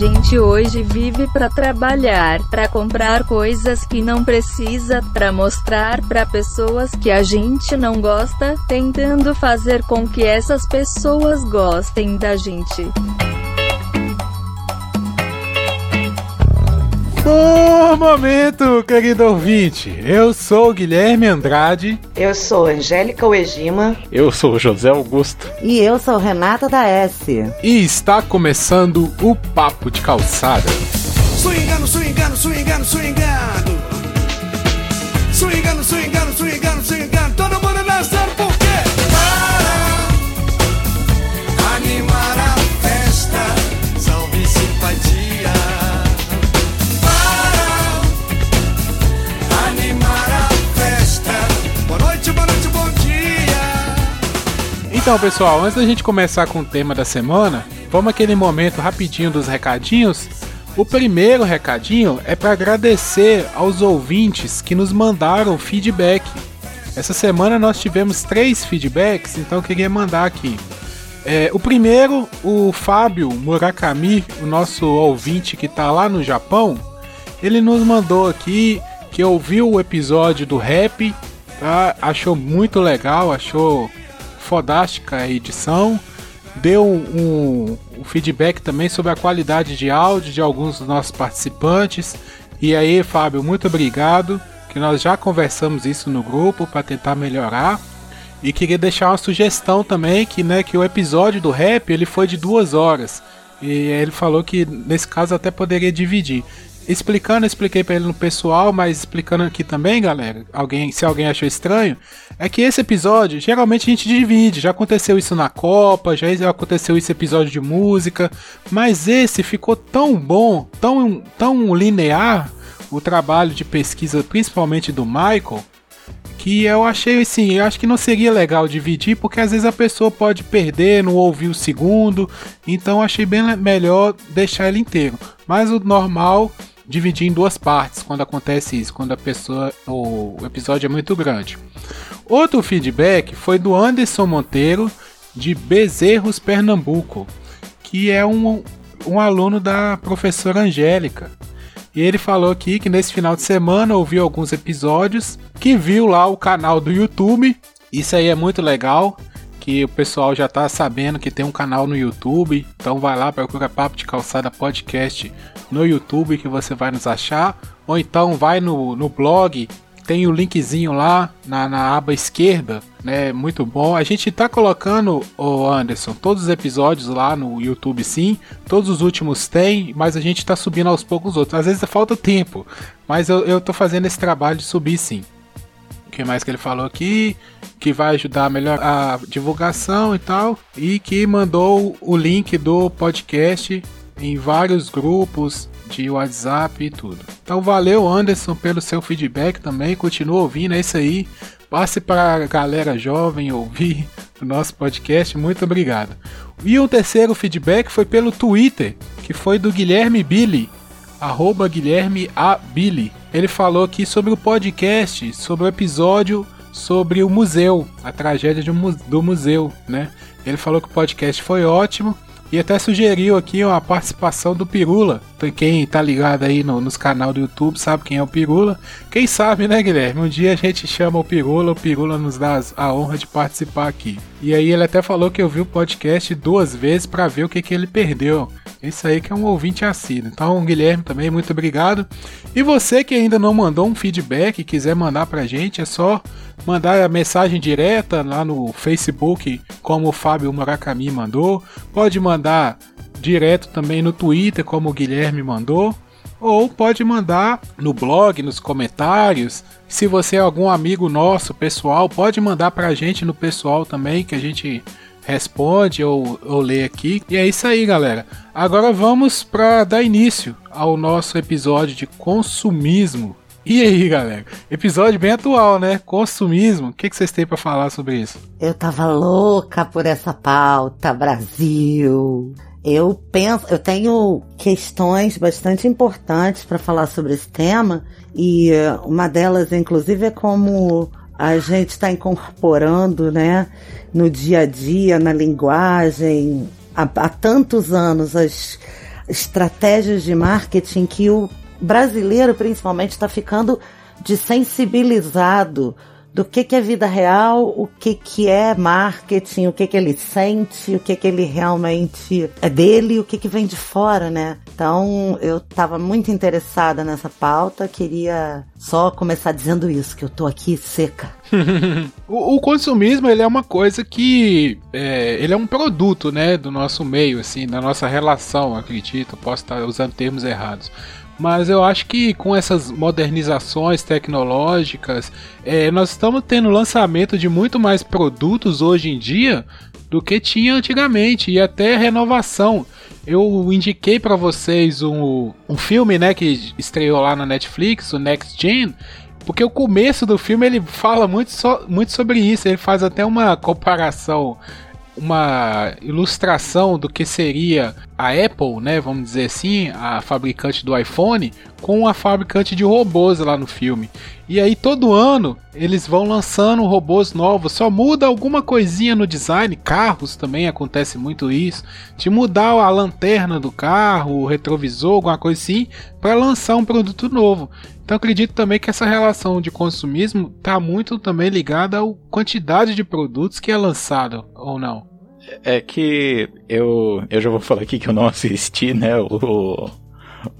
gente hoje vive para trabalhar, para comprar coisas que não precisa, para mostrar para pessoas que a gente não gosta, tentando fazer com que essas pessoas gostem da gente. Bom momento, querido ouvinte. Eu sou Guilherme Andrade. Eu sou Angélica Uegima. Eu sou José Augusto. E eu sou Renata da S. E está começando o Papo de Calçada. Swingando, swingando, swingando. Swingando, Então, pessoal, antes da gente começar com o tema da semana, vamos aquele momento rapidinho dos recadinhos. O primeiro recadinho é para agradecer aos ouvintes que nos mandaram feedback. Essa semana nós tivemos três feedbacks, então eu queria mandar aqui. É, o primeiro, o Fábio Murakami, o nosso ouvinte que está lá no Japão, ele nos mandou aqui que ouviu o episódio do rap, tá? achou muito legal, achou fodástica a edição, deu um, um feedback também sobre a qualidade de áudio de alguns dos nossos participantes. E aí, Fábio, muito obrigado, que nós já conversamos isso no grupo para tentar melhorar. E queria deixar uma sugestão também que, né, que o episódio do rap ele foi de duas horas. E ele falou que nesse caso até poderia dividir. Explicando, expliquei para ele no pessoal, mas explicando aqui também, galera, alguém, se alguém achou estranho, é que esse episódio, geralmente a gente divide, já aconteceu isso na Copa, já aconteceu esse episódio de música, mas esse ficou tão bom, tão, tão linear, o trabalho de pesquisa, principalmente do Michael, que eu achei assim, eu acho que não seria legal dividir, porque às vezes a pessoa pode perder, não ouvir o segundo, então achei bem melhor deixar ele inteiro. Mas o normal dividir em duas partes quando acontece isso, quando a pessoa o episódio é muito grande. Outro feedback foi do Anderson Monteiro de Bezerros, Pernambuco, que é um, um aluno da professora Angélica. E ele falou aqui que nesse final de semana ouviu alguns episódios, que viu lá o canal do YouTube. Isso aí é muito legal, que o pessoal já tá sabendo que tem um canal no YouTube. Então vai lá, procura Papo de Calçada Podcast no YouTube que você vai nos achar. Ou então vai no, no blog, tem o linkzinho lá na, na aba esquerda, né? Muito bom. A gente tá colocando, o Anderson, todos os episódios lá no YouTube sim. Todos os últimos tem, mas a gente tá subindo aos poucos outros. Às vezes falta tempo, mas eu, eu tô fazendo esse trabalho de subir sim. Que mais que ele falou aqui? Que vai ajudar melhor a divulgação e tal. E que mandou o link do podcast em vários grupos de WhatsApp e tudo. Então valeu Anderson pelo seu feedback também, continua ouvindo, é isso aí. Passe para a galera jovem ouvir o nosso podcast, muito obrigado. E o terceiro feedback foi pelo Twitter, que foi do Guilherme Billy, arroba Guilherme A. Billy. Ele falou aqui sobre o podcast, sobre o episódio sobre o museu, a tragédia do museu, né? Ele falou que o podcast foi ótimo e até sugeriu aqui uma participação do Pirula. Quem tá ligado aí no, nos canal do YouTube sabe quem é o Pirula. Quem sabe, né, Guilherme? Um dia a gente chama o Pirula, o Pirula nos dá a honra de participar aqui. E aí ele até falou que eu vi o podcast duas vezes para ver o que, que ele perdeu. Isso aí que é um ouvinte assíduo. Então, Guilherme também, muito obrigado. E você que ainda não mandou um feedback e quiser mandar pra gente, é só mandar a mensagem direta lá no Facebook, como o Fábio Murakami mandou. Pode mandar direto também no Twitter, como o Guilherme mandou. Ou pode mandar no blog, nos comentários. Se você é algum amigo nosso, pessoal, pode mandar pra gente no pessoal também, que a gente responde ou, ou lê aqui. E é isso aí, galera. Agora vamos para dar início ao nosso episódio de consumismo. E aí, galera? Episódio bem atual, né? Consumismo. O que, vocês têm para falar sobre isso? Eu tava louca por essa pauta, Brasil. Eu penso, eu tenho questões bastante importantes para falar sobre esse tema e uma delas, inclusive, é como a gente está incorporando, né, no dia a dia, na linguagem, há, há tantos anos as estratégias de marketing que o brasileiro, principalmente, está ficando desensibilizado do que, que é vida real, o que, que é marketing, o que, que ele sente, o que, que ele realmente é dele, o que, que vem de fora, né? Então eu estava muito interessada nessa pauta, queria só começar dizendo isso, que eu tô aqui seca. o, o, consumismo ele é uma coisa que é, ele é um produto, né, do nosso meio, assim, da nossa relação, acredito. Posso estar usando termos errados. Mas eu acho que com essas modernizações tecnológicas, é, nós estamos tendo lançamento de muito mais produtos hoje em dia do que tinha antigamente e até renovação. Eu indiquei para vocês um, um filme, né, que estreou lá na Netflix, o Next Gen, porque o começo do filme ele fala muito, so, muito sobre isso. Ele faz até uma comparação uma ilustração do que seria a Apple, né, vamos dizer assim, a fabricante do iPhone, com a fabricante de robôs lá no filme. E aí todo ano eles vão lançando robôs novos, só muda alguma coisinha no design, carros também acontece muito isso, de mudar a lanterna do carro, o retrovisor, alguma coisa assim, para lançar um produto novo. Então acredito também que essa relação de consumismo está muito também ligada à quantidade de produtos que é lançado ou não. É que eu, eu já vou falar aqui que eu não assisti, né, o,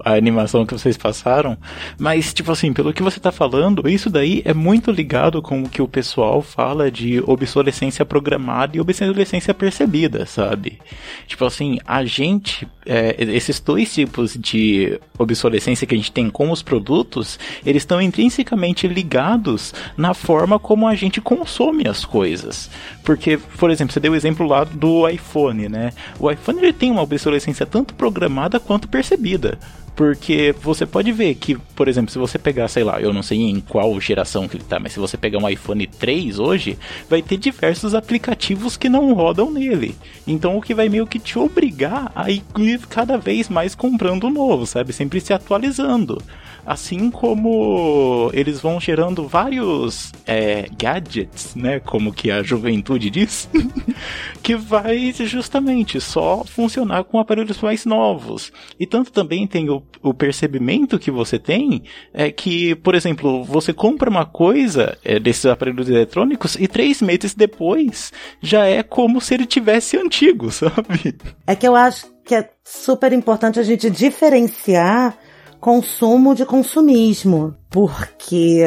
a animação que vocês passaram, mas, tipo assim, pelo que você tá falando, isso daí é muito ligado com o que o pessoal fala de obsolescência programada e obsolescência percebida, sabe? Tipo assim, a gente, é, esses dois tipos de obsolescência que a gente tem com os produtos, eles estão intrinsecamente ligados na forma como a gente consome as coisas. Porque, por exemplo, você deu o exemplo lá do iPhone, né? O iPhone ele tem uma obsolescência tanto programada quanto percebida. Porque você pode ver que, por exemplo, se você pegar, sei lá, eu não sei em qual geração que ele tá, mas se você pegar um iPhone 3 hoje, vai ter diversos aplicativos que não rodam nele. Então o que vai meio que te obrigar a ir cada vez mais comprando novo, sabe? Sempre se atualizando. Assim como eles vão gerando vários é, gadgets, né? Como que a juventude diz, que vai justamente só funcionar com aparelhos mais novos. E tanto também tem o, o percebimento que você tem é que, por exemplo, você compra uma coisa é, desses aparelhos eletrônicos e três meses depois já é como se ele tivesse antigo, sabe? É que eu acho que é super importante a gente diferenciar consumo de consumismo, porque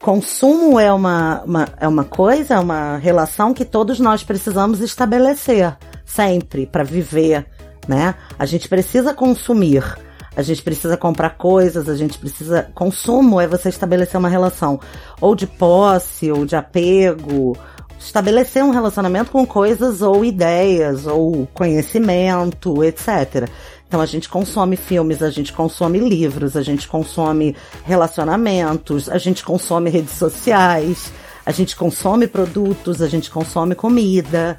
consumo é uma, uma, é uma coisa, é uma relação que todos nós precisamos estabelecer sempre para viver, né? A gente precisa consumir. A gente precisa comprar coisas, a gente precisa. Consumo é você estabelecer uma relação ou de posse, ou de apego, estabelecer um relacionamento com coisas ou ideias, ou conhecimento, etc. Então a gente consome filmes, a gente consome livros, a gente consome relacionamentos, a gente consome redes sociais, a gente consome produtos, a gente consome comida.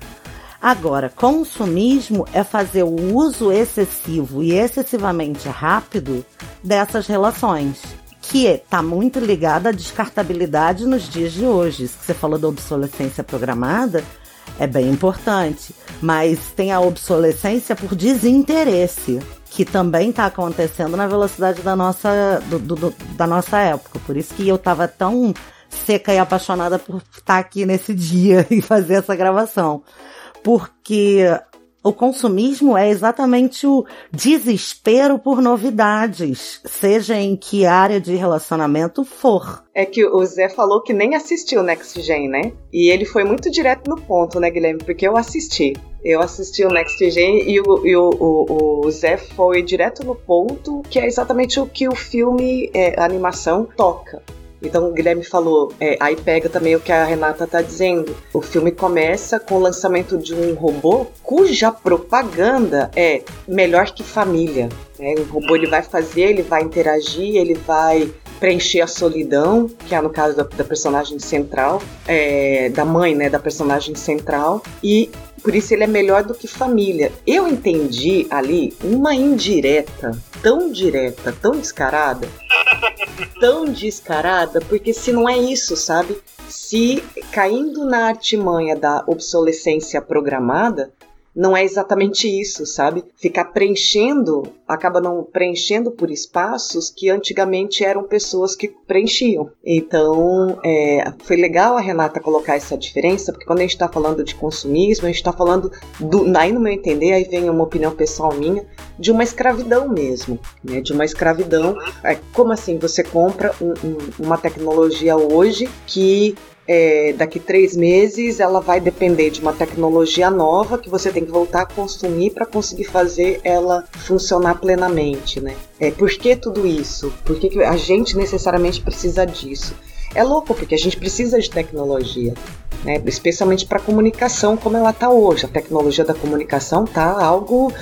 Agora, consumismo é fazer o uso excessivo e excessivamente rápido dessas relações, que está muito ligada à descartabilidade nos dias de hoje. Isso que você falou da obsolescência programada, é bem importante. Mas tem a obsolescência por desinteresse, que também está acontecendo na velocidade da nossa, do, do, da nossa época. Por isso que eu estava tão seca e apaixonada por estar tá aqui nesse dia e fazer essa gravação. Porque o consumismo é exatamente o desespero por novidades, seja em que área de relacionamento for. É que o Zé falou que nem assistiu Next Gen, né? E ele foi muito direto no ponto, né, Guilherme? Porque eu assisti. Eu assisti o Next Gen e o, e o, o, o Zé foi direto no ponto, que é exatamente o que o filme, é, a animação, toca. Então o Guilherme falou, é, aí pega também o que a Renata tá dizendo. O filme começa com o lançamento de um robô cuja propaganda é melhor que família. Né? O robô ele vai fazer, ele vai interagir, ele vai preencher a solidão, que é no caso da, da personagem central, é, da mãe, né, da personagem central, e por isso ele é melhor do que família. Eu entendi ali uma indireta, tão direta, tão descarada, tão descarada, porque se não é isso, sabe? Se caindo na artimanha da obsolescência programada, não é exatamente isso, sabe? Ficar preenchendo, acaba não preenchendo por espaços que antigamente eram pessoas que preenchiam. Então, é, foi legal a Renata colocar essa diferença, porque quando a gente está falando de consumismo, a gente está falando, do, aí no meu entender, aí vem uma opinião pessoal minha, de uma escravidão mesmo, né? De uma escravidão. É, como assim você compra um, um, uma tecnologia hoje que é, daqui três meses ela vai depender de uma tecnologia nova que você tem que voltar a consumir para conseguir fazer ela funcionar plenamente, né? É, por que tudo isso? Por que, que a gente necessariamente precisa disso? É louco, porque a gente precisa de tecnologia. Né? Especialmente para comunicação, como ela está hoje. A tecnologia da comunicação está algo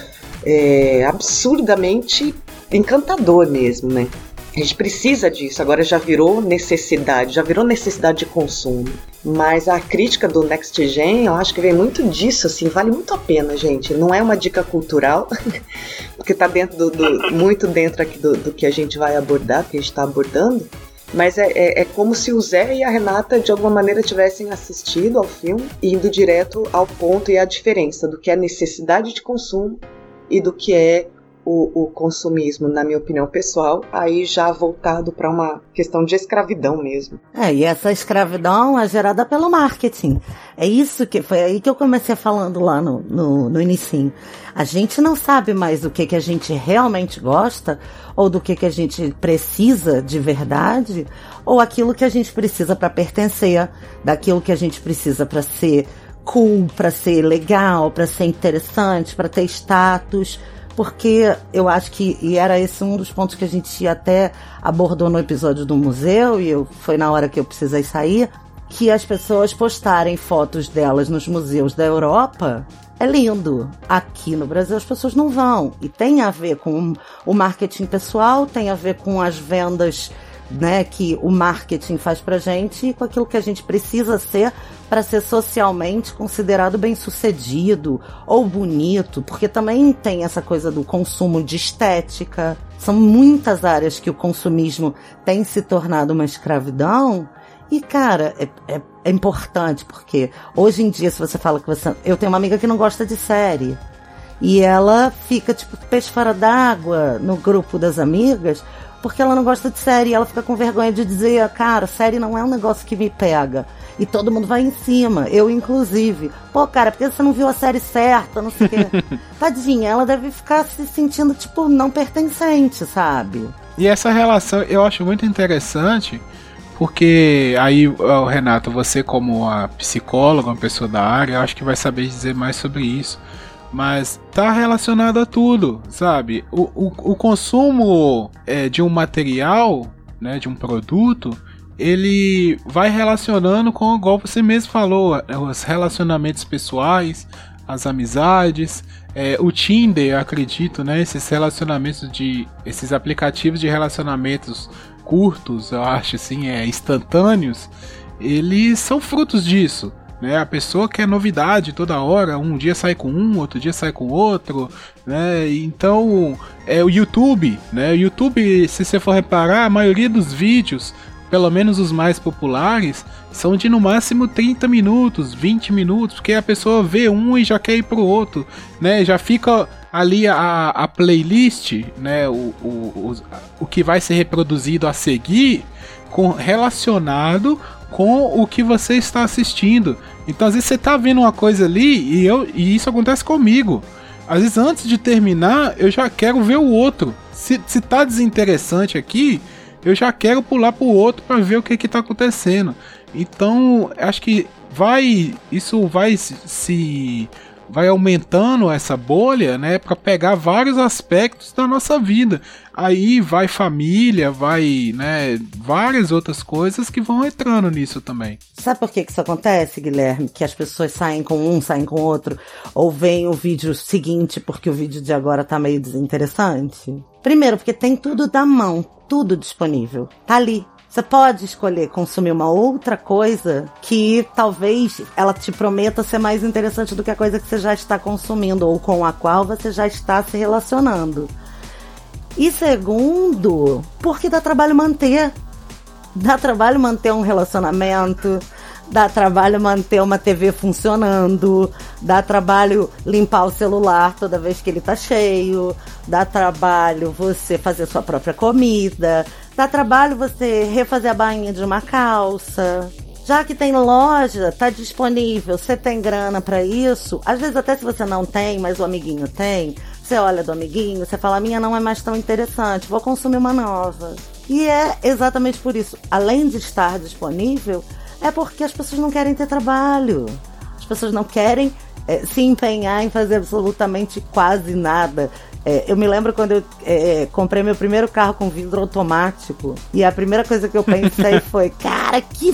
é, absurdamente encantador mesmo, né? A gente precisa disso, agora já virou necessidade, já virou necessidade de consumo. Mas a crítica do Next Gen, eu acho que vem muito disso, assim, vale muito a pena, gente. Não é uma dica cultural, porque está dentro do, do, muito dentro aqui do, do, que a gente vai abordar, que a gente está abordando. Mas é, é, é, como se o Zé e a Renata, de alguma maneira, tivessem assistido ao filme, indo direto ao ponto e à diferença do que é necessidade de consumo e do que é o, o consumismo, na minha opinião pessoal, aí já voltado para uma questão de escravidão mesmo. É, e essa escravidão é gerada pelo marketing. É isso que foi aí que eu comecei falando lá no, no, no. A gente não sabe mais do que, que a gente realmente gosta, ou do que, que a gente precisa de verdade, ou aquilo que a gente precisa para pertencer, daquilo que a gente precisa para ser cool, para ser legal, para ser interessante, para ter status porque eu acho que, e era esse um dos pontos que a gente até abordou no episódio do museu, e eu, foi na hora que eu precisei sair, que as pessoas postarem fotos delas nos museus da Europa é lindo. Aqui no Brasil as pessoas não vão. E tem a ver com o marketing pessoal, tem a ver com as vendas né, que o marketing faz pra gente e com aquilo que a gente precisa ser para ser socialmente considerado bem-sucedido ou bonito, porque também tem essa coisa do consumo de estética. São muitas áreas que o consumismo tem se tornado uma escravidão. E, cara, é, é, é importante, porque hoje em dia, se você fala que você. Eu tenho uma amiga que não gosta de série. E ela fica, tipo, peixe fora d'água no grupo das amigas, porque ela não gosta de série. E ela fica com vergonha de dizer, cara, série não é um negócio que me pega. E todo mundo vai em cima, eu inclusive. Pô, cara, porque você não viu a série certa, não sei o quê. Tadinha, ela deve ficar se sentindo, tipo, não pertencente, sabe? E essa relação eu acho muito interessante, porque aí, Renato, você como a psicóloga, uma pessoa da área, eu acho que vai saber dizer mais sobre isso. Mas tá relacionado a tudo, sabe? O, o, o consumo é, de um material, né, de um produto, ele vai relacionando com, igual você mesmo falou, é, os relacionamentos pessoais, as amizades, é, o Tinder, acredito, né? Esses relacionamentos de. esses aplicativos de relacionamentos curtos, eu acho assim, é, instantâneos, eles são frutos disso. Né, a pessoa quer novidade toda hora, um dia sai com um, outro dia sai com outro, né? Então, é o YouTube, né? O YouTube, se você for reparar, a maioria dos vídeos pelo menos os mais populares, são de no máximo 30 minutos, 20 minutos, porque a pessoa vê um e já quer ir pro outro, né? Já fica ali a, a playlist, né? O, o, o, o que vai ser reproduzido a seguir com, relacionado com o que você está assistindo. Então, às vezes você tá vendo uma coisa ali e, eu, e isso acontece comigo. Às vezes, antes de terminar, eu já quero ver o outro. Se, se tá desinteressante aqui, eu já quero pular pro outro para ver o que que tá acontecendo. Então, acho que vai isso vai se vai aumentando essa bolha, né, para pegar vários aspectos da nossa vida. Aí vai família, vai, né, várias outras coisas que vão entrando nisso também. Sabe por que isso acontece, Guilherme? Que as pessoas saem com um, saem com outro, ou veem o vídeo seguinte porque o vídeo de agora tá meio desinteressante? Primeiro, porque tem tudo da mão, tudo disponível. Tá ali. Você pode escolher consumir uma outra coisa que talvez ela te prometa ser mais interessante do que a coisa que você já está consumindo ou com a qual você já está se relacionando. E segundo, porque dá trabalho manter. Dá trabalho manter um relacionamento, dá trabalho manter uma TV funcionando, dá trabalho limpar o celular toda vez que ele tá cheio, dá trabalho você fazer sua própria comida, dá trabalho você refazer a bainha de uma calça. Já que tem loja, tá disponível, você tem grana para isso, às vezes até se você não tem, mas o amiguinho tem, você olha do amiguinho, você fala, minha não é mais tão interessante, vou consumir uma nova. E é exatamente por isso. Além de estar disponível, é porque as pessoas não querem ter trabalho. As pessoas não querem é, se empenhar em fazer absolutamente quase nada. É, eu me lembro quando eu é, comprei meu primeiro carro com vidro automático. E a primeira coisa que eu pensei foi: cara, que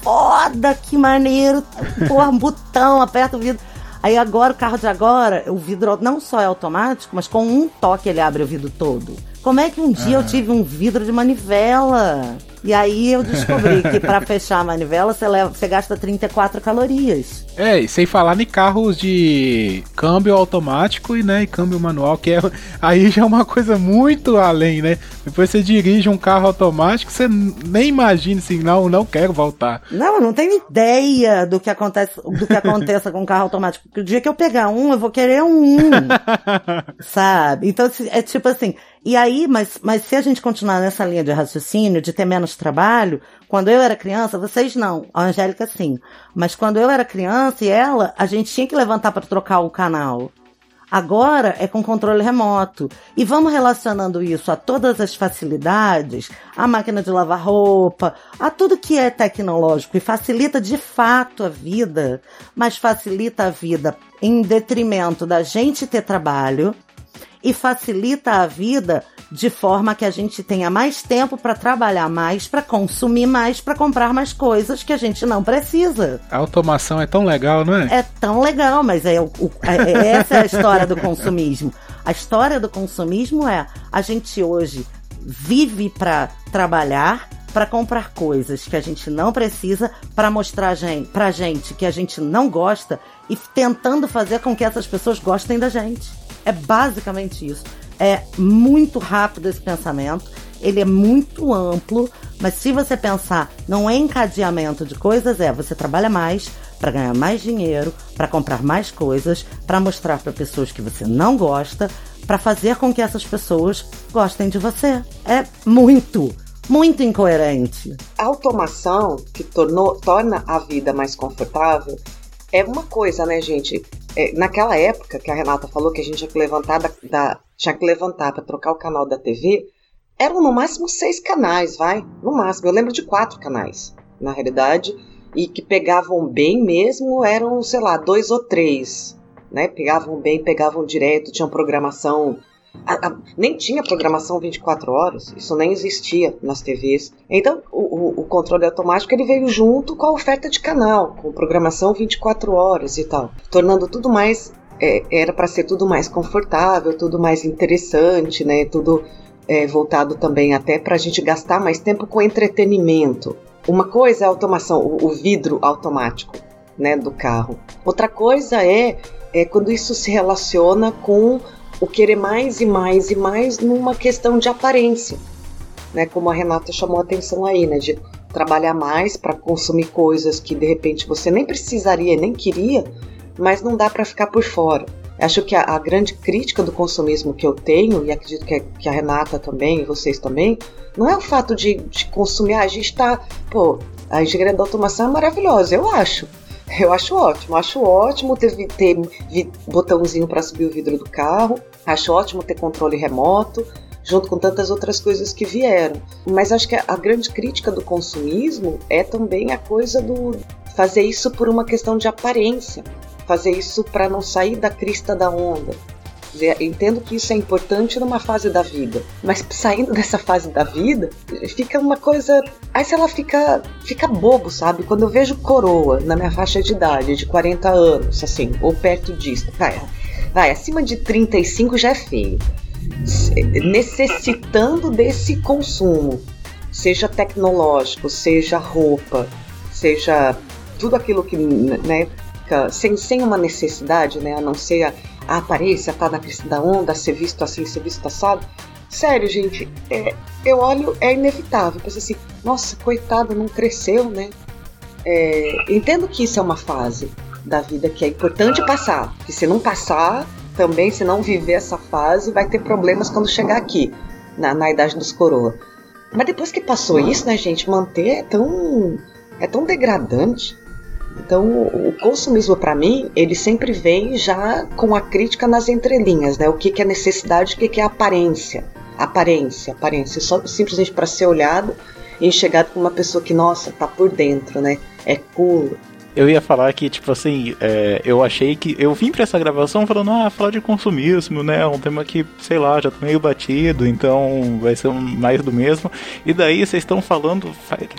foda, que maneiro. Porra, um botão, aperta o vidro. Aí agora, o carro de agora, o vidro não só é automático, mas com um toque ele abre o vidro todo. Como é que um dia ah. eu tive um vidro de manivela? E aí eu descobri que para fechar a manivela você, leva, você gasta 34 calorias. É, e sem falar em carros de câmbio automático e, né, e câmbio manual, que é, aí já é uma coisa muito além, né? Depois você dirige um carro automático, você nem imagina assim, não, não quero voltar. Não, eu não tenho ideia do que acontece, do que aconteça com um carro automático. Porque o dia que eu pegar um, eu vou querer um. sabe? Então, é tipo assim, e aí, mas, mas se a gente continuar nessa linha de raciocínio, de ter menos trabalho, quando eu era criança, vocês não, a Angélica sim. Mas quando eu era criança e ela, a gente tinha que levantar para trocar o canal. Agora é com controle remoto. E vamos relacionando isso a todas as facilidades, a máquina de lavar roupa, a tudo que é tecnológico e facilita de fato a vida, mas facilita a vida em detrimento da gente ter trabalho, e facilita a vida de forma que a gente tenha mais tempo para trabalhar mais, para consumir mais, para comprar mais coisas que a gente não precisa. A automação é tão legal, não é? É tão legal, mas é, o, é, é essa é a história do consumismo. A história do consumismo é a gente hoje vive para trabalhar, para comprar coisas que a gente não precisa, para mostrar gente, pra gente que a gente não gosta e tentando fazer com que essas pessoas gostem da gente. É basicamente isso. É muito rápido esse pensamento, ele é muito amplo, mas se você pensar não é encadeamento de coisas, é você trabalha mais para ganhar mais dinheiro, para comprar mais coisas, para mostrar para pessoas que você não gosta, para fazer com que essas pessoas gostem de você. É muito, muito incoerente. A automação que tornou, torna a vida mais confortável é uma coisa, né, gente? É, naquela época que a Renata falou que a gente tinha que levantar da, da tinha que levantar para trocar o canal da TV, eram no máximo seis canais, vai, no máximo. Eu lembro de quatro canais, na realidade, e que pegavam bem mesmo eram, sei lá, dois ou três, né? Pegavam bem, pegavam direto, tinham programação a, a, nem tinha programação 24 horas, isso nem existia nas TVs. Então, o, o, o, controle automático ele veio junto com a oferta de canal, com programação 24 horas e tal, tornando tudo mais. É, era para ser tudo mais confortável, tudo mais interessante, né? Tudo é, voltado também até para a gente gastar mais tempo com entretenimento. Uma coisa é a automação, o, o vidro automático né, do carro. Outra coisa é, é quando isso se relaciona com o querer mais e mais e mais numa questão de aparência, né? Como a Renata chamou a atenção aí, né? De trabalhar mais para consumir coisas que de repente você nem precisaria, nem queria, mas não dá para ficar por fora. Acho que a, a, grande crítica do consumismo que eu tenho, e acredito que, que a Renata também, e vocês também, não é o fato de, de consumir, ah, a gente está, pô, a engenharia da automação é maravilhosa, eu acho. Eu acho ótimo, acho ótimo ter, ter botãozinho para subir o vidro do carro, acho ótimo ter controle remoto, junto com tantas outras coisas que vieram. Mas acho que a grande crítica do consumismo é também a coisa do fazer isso por uma questão de aparência, fazer isso para não sair da crista da onda, entendo que isso é importante numa fase da vida, mas saindo dessa fase da vida, fica uma coisa. Aí se ela fica, fica bobo, sabe? Quando eu vejo coroa na minha faixa de idade, de 40 anos, assim, ou perto disso, vai, vai, acima de 35 já é feio. Necessitando desse consumo, seja tecnológico, seja roupa, seja tudo aquilo que, né, sem, sem uma necessidade, né, a não ser a, a aparência, tá na crista da onda, ser visto assim, ser visto assado. Sério, gente, é, eu olho, é inevitável. Penso assim, nossa, coitado, não cresceu, né? é, entendo que isso é uma fase da vida que é importante passar. Que se não passar, também se não viver essa fase, vai ter problemas quando chegar aqui, na, na idade dos coroa. Mas depois que passou isso, né, gente, manter é tão é tão degradante. Então, o consumismo para mim, ele sempre vem já com a crítica nas entrelinhas, né? O que, que é necessidade, o que, que é aparência. Aparência, aparência, só simplesmente para ser olhado e enxergado como uma pessoa que, nossa, tá por dentro, né? É cool, eu ia falar que, tipo assim, é, eu achei que. Eu vim pra essa gravação falando, ah, falar de consumismo, né? Um tema que, sei lá, já tá meio batido, então vai ser mais do mesmo. E daí vocês estão falando,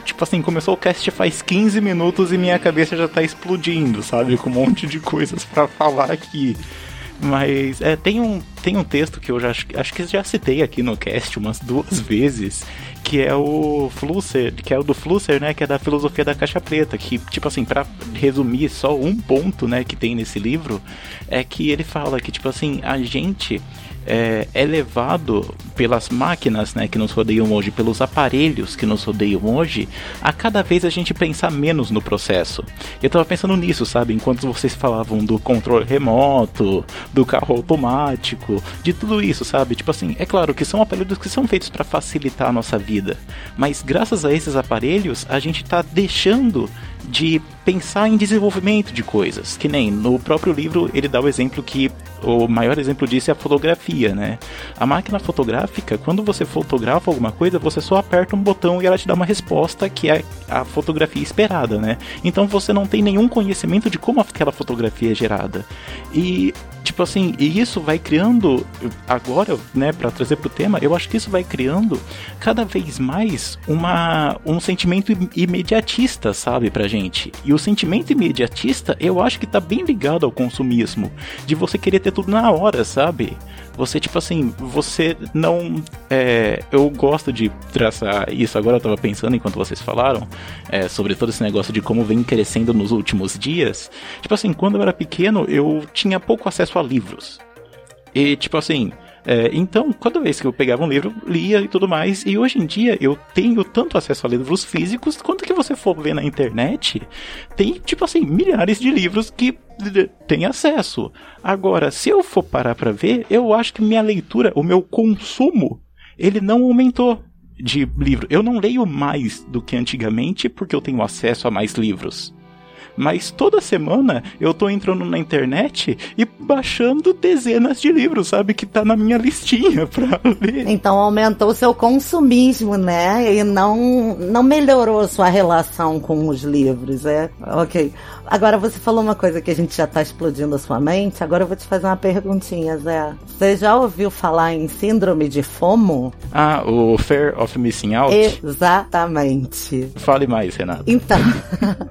tipo assim, começou o cast faz 15 minutos e minha cabeça já tá explodindo, sabe? Com um monte de coisas para falar aqui. Mas é, tem, um, tem um texto que eu já acho, acho que já citei aqui no cast umas duas vezes, que é o Flusser, que é o do Flusser, né, que é da filosofia da caixa preta, que tipo assim, para resumir só um ponto, né, que tem nesse livro, é que ele fala que tipo assim, a gente é, é, levado pelas máquinas né, que nos rodeiam hoje, pelos aparelhos que nos rodeiam hoje, a cada vez a gente pensar menos no processo. Eu tava pensando nisso, sabe? Enquanto vocês falavam do controle remoto, do carro automático, de tudo isso, sabe? Tipo assim, é claro que são aparelhos que são feitos para facilitar a nossa vida, mas graças a esses aparelhos a gente tá deixando de pensar em desenvolvimento de coisas. Que nem no próprio livro ele dá o exemplo que o maior exemplo disso é a fotografia, né? A máquina fotográfica, quando você fotografa alguma coisa, você só aperta um botão e ela te dá uma resposta que é a fotografia esperada, né? Então você não tem nenhum conhecimento de como aquela fotografia é gerada. E tipo assim, e isso vai criando agora, né, para trazer pro tema, eu acho que isso vai criando cada vez mais uma um sentimento imediatista, sabe, pra gente. E o sentimento imediatista, eu acho que tá bem ligado ao consumismo, de você querer ter tudo na hora, sabe? Você, tipo assim, você não. É, eu gosto de traçar isso. Agora eu tava pensando enquanto vocês falaram é, sobre todo esse negócio de como vem crescendo nos últimos dias. Tipo assim, quando eu era pequeno, eu tinha pouco acesso a livros. E, tipo assim, é, então, cada vez que eu pegava um livro, lia e tudo mais. E hoje em dia eu tenho tanto acesso a livros físicos quanto que você for ver na internet, tem, tipo assim, milhares de livros que tem acesso. Agora, se eu for parar para ver, eu acho que minha leitura, o meu consumo, ele não aumentou de livro. Eu não leio mais do que antigamente porque eu tenho acesso a mais livros mas toda semana eu tô entrando na internet e baixando dezenas de livros, sabe? Que tá na minha listinha pra ler. Então aumentou seu consumismo, né? E não, não melhorou sua relação com os livros, é? Ok. Agora você falou uma coisa que a gente já tá explodindo a sua mente, agora eu vou te fazer uma perguntinha, Zé. Você já ouviu falar em síndrome de FOMO? Ah, o Fear of Missing Out? Exatamente. Fale mais, Renato. Então,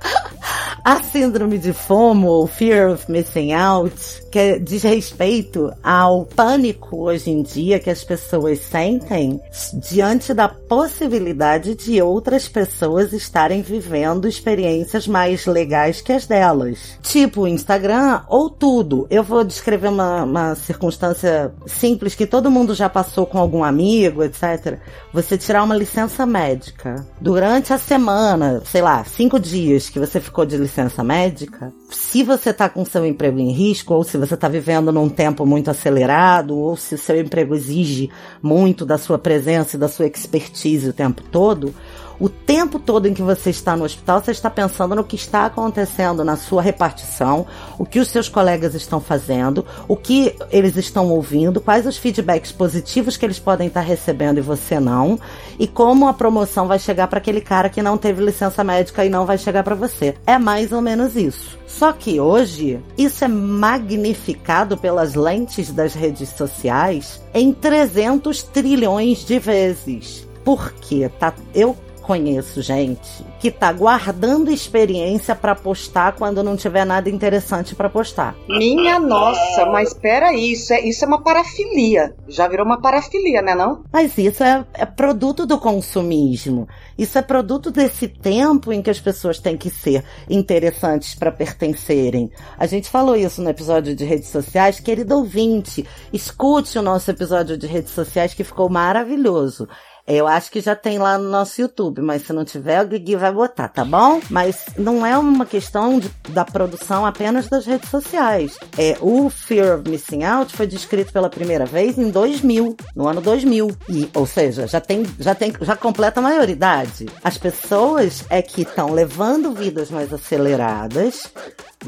a síndrome de FOMO, ou Fear of Missing Out, que diz respeito ao pânico hoje em dia que as pessoas sentem diante da possibilidade de outras pessoas estarem vivendo experiências mais legais que as delas. Tipo Instagram ou tudo. Eu vou descrever uma, uma circunstância simples que todo mundo já passou com algum amigo, etc. Você tirar uma licença médica. Durante a semana, sei lá, cinco dias que você ficou de licença médica, se você está com seu emprego em risco ou se você está vivendo num tempo muito acelerado, ou se o seu emprego exige muito da sua presença e da sua expertise o tempo todo, o tempo todo em que você está no hospital, você está pensando no que está acontecendo na sua repartição, o que os seus colegas estão fazendo, o que eles estão ouvindo, quais os feedbacks positivos que eles podem estar recebendo e você não, e como a promoção vai chegar para aquele cara que não teve licença médica e não vai chegar para você. É mais ou menos isso. Só que hoje, isso é magnificado pelas lentes das redes sociais em 300 trilhões de vezes. Porque tá, eu conheço gente que tá guardando experiência para postar quando não tiver nada interessante para postar. Minha nossa, mas peraí, isso é, isso é uma parafilia. Já virou uma parafilia, né não? Mas isso é, é produto do consumismo. Isso é produto desse tempo em que as pessoas têm que ser interessantes para pertencerem. A gente falou isso no episódio de redes sociais. Querido ouvinte, escute o nosso episódio de redes sociais que ficou maravilhoso. Eu acho que já tem lá no nosso YouTube, mas se não tiver, o Guigui vai empagotar, tá bom? Mas não é uma questão de, da produção apenas das redes sociais. É, o Fear of Missing Out foi descrito pela primeira vez em 2000, no ano 2000. E, ou seja, já tem, já tem, já completa a maioridade. As pessoas é que estão levando vidas mais aceleradas,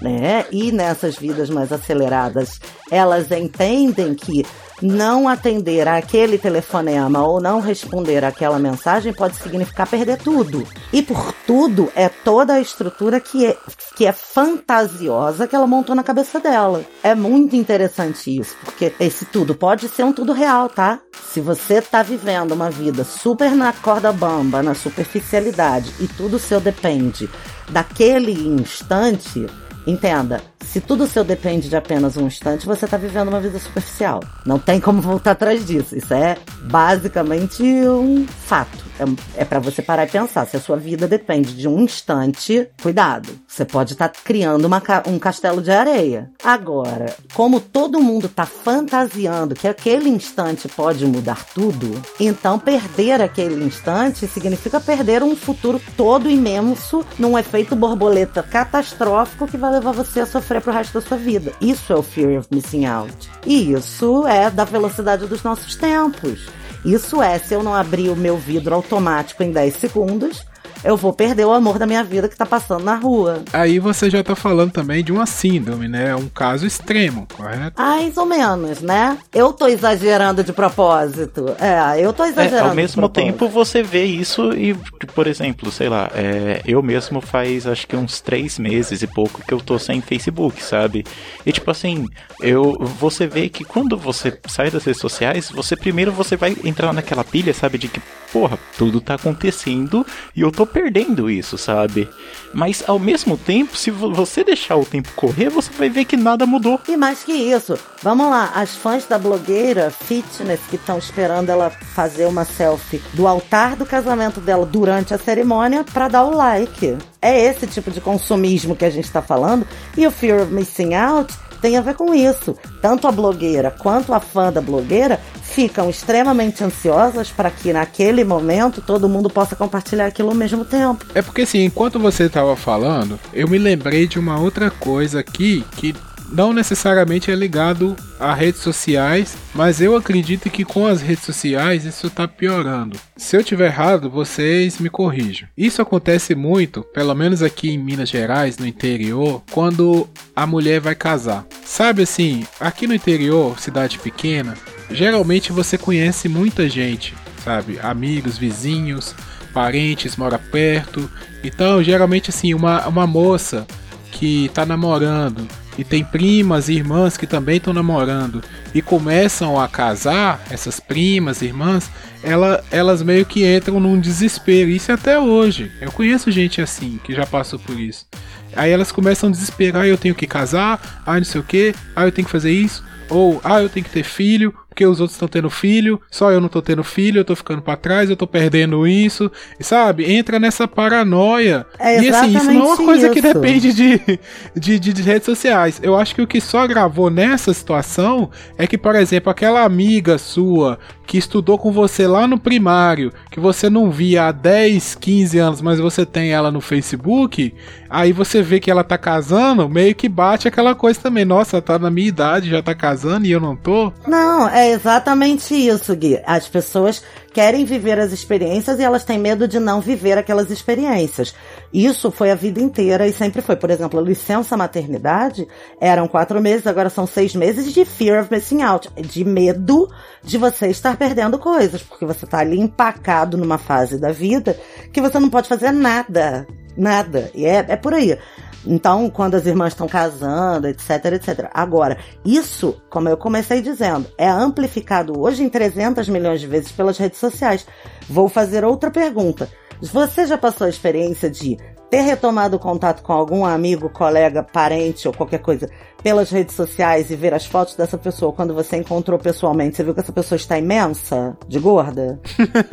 né? E nessas vidas mais aceleradas, elas entendem que não atender aquele telefonema ou não responder aquela mensagem pode significar perder tudo. E por tudo é toda a estrutura que é, que é fantasiosa que ela montou na cabeça dela. É muito interessante isso, porque esse tudo pode ser um tudo real, tá? Se você tá vivendo uma vida super na corda bamba, na superficialidade e tudo seu depende daquele instante, Entenda, se tudo seu depende de apenas um instante, você está vivendo uma vida superficial. Não tem como voltar atrás disso. Isso é basicamente um fato. É, é para você parar e pensar. Se a sua vida depende de um instante, cuidado. Você pode estar tá criando uma, um castelo de areia. Agora, como todo mundo está fantasiando que aquele instante pode mudar tudo, então perder aquele instante significa perder um futuro todo imenso num efeito borboleta catastrófico que vai levar você a sofrer pro resto da sua vida. Isso é o fear of missing out. E isso é da velocidade dos nossos tempos. Isso é, se eu não abrir o meu vidro automático em 10 segundos, eu vou perder o amor da minha vida que tá passando na rua. Aí você já tá falando também de uma síndrome, né? Um caso extremo, correto? Mais ou menos, né? Eu tô exagerando de propósito. É, eu tô exagerando. É, ao mesmo tempo você vê isso e, por exemplo, sei lá, é, eu mesmo faz acho que uns três meses e pouco que eu tô sem Facebook, sabe? E tipo assim, eu você vê que quando você sai das redes sociais, você primeiro você vai entrar naquela pilha, sabe, de que porra, tudo tá acontecendo e eu tô perdendo isso, sabe? Mas ao mesmo tempo, se você deixar o tempo correr, você vai ver que nada mudou. E mais que isso, vamos lá, as fãs da blogueira fitness que estão esperando ela fazer uma selfie do altar do casamento dela durante a cerimônia para dar o like. É esse tipo de consumismo que a gente tá falando. E o Fear of Missing Out tem a ver com isso. Tanto a blogueira quanto a fã da blogueira ficam extremamente ansiosas para que naquele momento todo mundo possa compartilhar aquilo ao mesmo tempo. É porque assim, enquanto você estava falando, eu me lembrei de uma outra coisa aqui que não necessariamente é ligado a redes sociais, mas eu acredito que com as redes sociais isso está piorando. Se eu tiver errado, vocês me corrijam. Isso acontece muito, pelo menos aqui em Minas Gerais, no interior, quando a mulher vai casar. Sabe assim, aqui no interior, cidade pequena, geralmente você conhece muita gente, sabe? Amigos, vizinhos, parentes, mora perto. Então, geralmente assim, uma, uma moça que tá namorando. E tem primas e irmãs que também estão namorando. E começam a casar, essas primas, irmãs, ela, elas meio que entram num desespero. Isso até hoje. Eu conheço gente assim que já passou por isso. Aí elas começam a desesperar, eu tenho que casar, ah, não sei o que, ah, eu tenho que fazer isso, ou ah, eu tenho que ter filho, porque os outros estão tendo filho, só eu não tô tendo filho, eu tô ficando para trás, eu tô perdendo isso, sabe? Entra nessa paranoia. É e assim, isso não é uma coisa isso. que depende de, de, de, de, redes sociais. Eu acho que o que só gravou nessa situação é que, por exemplo, aquela amiga sua que estudou com você lá no primário, que você não via há 10, 15 anos, mas você tem ela no Facebook, aí você vê que ela tá casando, meio que bate aquela coisa também. Nossa, tá na minha idade, já tá casando e eu não tô. Não, é exatamente isso, Gui. As pessoas querem viver as experiências e elas têm medo de não viver aquelas experiências. Isso foi a vida inteira e sempre foi. Por exemplo, a licença maternidade eram quatro meses, agora são seis meses de fear of missing out, de medo de você estar perdendo coisas, porque você está ali empacado numa fase da vida que você não pode fazer nada. Nada. E é, é por aí. Então, quando as irmãs estão casando, etc, etc. Agora, isso, como eu comecei dizendo, é amplificado hoje em 300 milhões de vezes pelas redes sociais. Vou fazer outra pergunta. Você já passou a experiência de ter retomado o contato com algum amigo, colega, parente ou qualquer coisa pelas redes sociais e ver as fotos dessa pessoa quando você encontrou pessoalmente, você viu que essa pessoa está imensa, de gorda?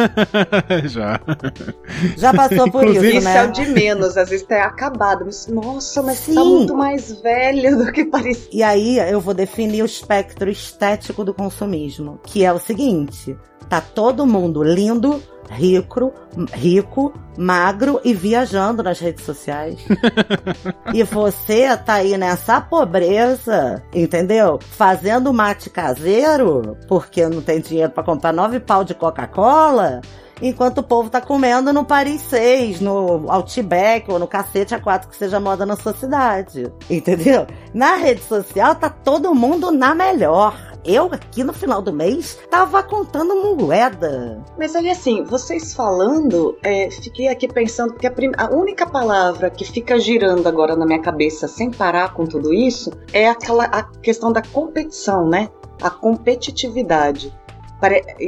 Já. Já passou por Inclusive, isso, Isso né? é o de menos, às vezes tá acabado. Mas, nossa, mas Sim. tá muito mais velho do que parecia. E aí eu vou definir o espectro estético do consumismo, que é o seguinte: tá todo mundo lindo, rico, rico, magro e viajando nas redes sociais. e você tá aí nessa pobreza, entendeu? Fazendo mate caseiro, porque não tem dinheiro pra comprar nove pau de Coca-Cola. Enquanto o povo tá comendo no Paris 6, no Outback ou no cacete A4 que seja moda na sua cidade. Entendeu? Na rede social tá todo mundo na melhor. Eu aqui no final do mês tava contando moeda. Mas aí, assim, vocês falando, é, fiquei aqui pensando que a, a única palavra que fica girando agora na minha cabeça sem parar com tudo isso é aquela a questão da competição, né? A competitividade.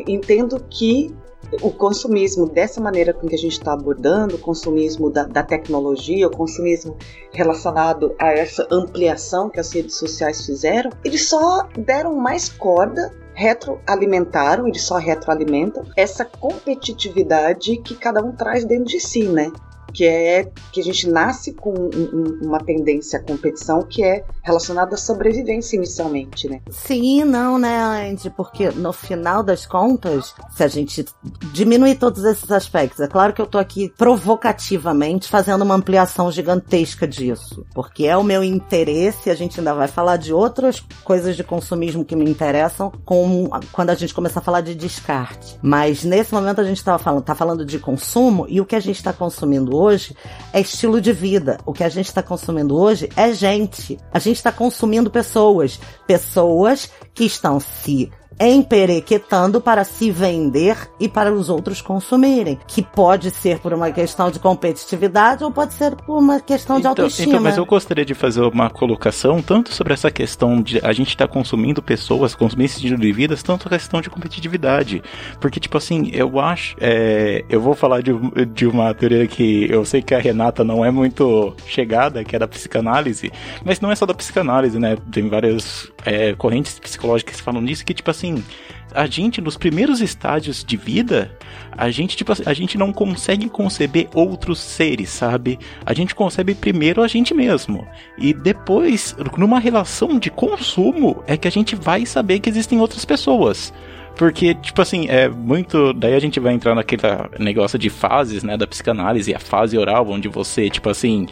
Entendo que o consumismo dessa maneira com que a gente está abordando, o consumismo da, da tecnologia, o consumismo relacionado a essa ampliação que as redes sociais fizeram, eles só deram mais corda retroalimentaram, eles só retroalimentam essa competitividade que cada um traz dentro de si, né? Que é que a gente nasce com um- um- uma tendência à competição que é relacionada à sobrevivência inicialmente, né? Sim, não, né, Andy? Porque no final das contas, se a gente diminuir todos esses aspectos, é claro que eu tô aqui provocativamente fazendo uma ampliação gigantesca disso. Porque é o meu interesse, a gente ainda vai falar de outras coisas de consumismo que me interessam quando a gente começar a falar de descarte. Mas nesse momento a gente tá falando, tá falando de consumo e o que a gente está consumindo hoje é estilo de vida. O que a gente está consumindo hoje é gente. A gente está consumindo pessoas. Pessoas que estão se emperequetando para se vender e para os outros consumirem. Que pode ser por uma questão de competitividade ou pode ser por uma questão de autoestima. então, mas eu gostaria de fazer uma colocação tanto sobre essa questão de a gente estar consumindo pessoas, consumir esse estilo de vida, tanto a questão de competitividade. Porque, tipo assim, eu acho. é, eu vou falar de, de uma teoria que eu sei que a Renata não é muito chegada, que é da psicanálise, mas não é só da psicanálise, né? Tem várias é, correntes psicológicas que falam nisso, que, tipo assim, a gente, nos primeiros estágios de vida, a gente, tipo assim, a gente não consegue conceber outros seres, sabe? A gente concebe primeiro a gente mesmo. E depois, numa relação de consumo, é que a gente vai saber que existem outras pessoas. Porque, tipo assim, é muito. Daí a gente vai entrar naquele negócio de fases, né, da psicanálise, a fase oral, onde você, tipo assim.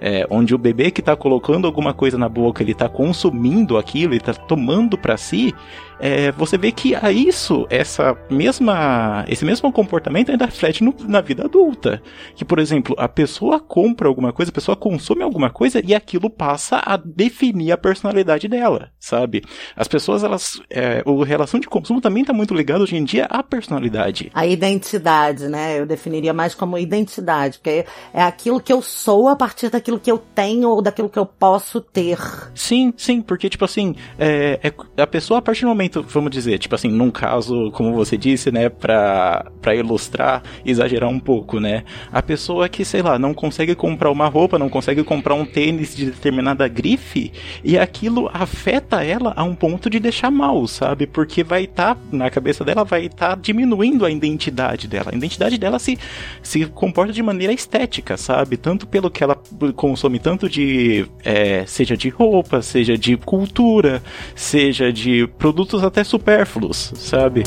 é, onde o bebê que tá colocando alguma coisa na boca, ele tá consumindo aquilo, ele tá tomando pra si, é, você vê que a isso, essa mesma, esse mesmo comportamento ainda reflete no- na vida adulta. Que, por exemplo, a pessoa compra alguma coisa, a pessoa consome alguma coisa e aquilo passa a definir a personalidade dela, sabe? As pessoas, elas, é, o relação de consumo também tá muito ligado hoje em dia à personalidade. A identidade, né? Eu definiria mais como identidade, porque é aquilo que eu sou a partir daquilo que eu tenho ou daquilo que eu posso ter. Sim, sim, porque, tipo assim, é, é- a pessoa, a partir do momento, vamos dizer, tipo assim, num caso, como você disse, né, pra, pra ilustrar, exagerar um pouco, né, a pessoa que, sei lá, não consegue comprar uma roupa, não consegue comprar um tênis de determinada grife, e aquilo afeta ela a um ponto de deixar mal, sabe, porque vai estar, na cabeça dela, vai estar diminuindo a identidade dela. A identidade dela se, se comporta de maneira estética, sabe, tanto pelo que ela consome, tanto de, é, seja de roupa, seja de cultura, seja de produtos até supérfluos, sabe?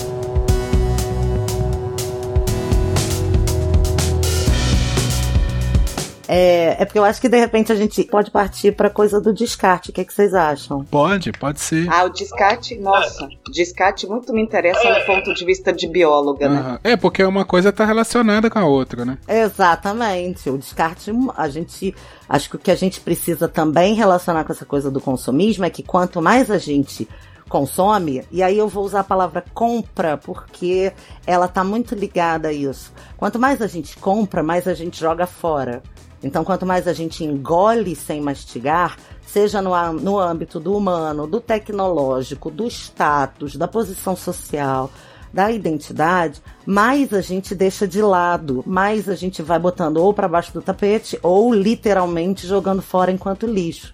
É, é porque eu acho que de repente a gente pode partir pra coisa do descarte. O que, é que vocês acham? Pode, pode ser. Ah, o descarte, nossa, descarte muito me interessa no ponto de vista de bióloga, né? Aham. É, porque uma coisa tá relacionada com a outra, né? Exatamente. O descarte, a gente. Acho que o que a gente precisa também relacionar com essa coisa do consumismo é que quanto mais a gente consome, e aí eu vou usar a palavra compra, porque ela tá muito ligada a isso. Quanto mais a gente compra, mais a gente joga fora. Então, quanto mais a gente engole sem mastigar, seja no, no âmbito do humano, do tecnológico, do status, da posição social, da identidade, mais a gente deixa de lado, mais a gente vai botando ou para baixo do tapete ou literalmente jogando fora enquanto lixo.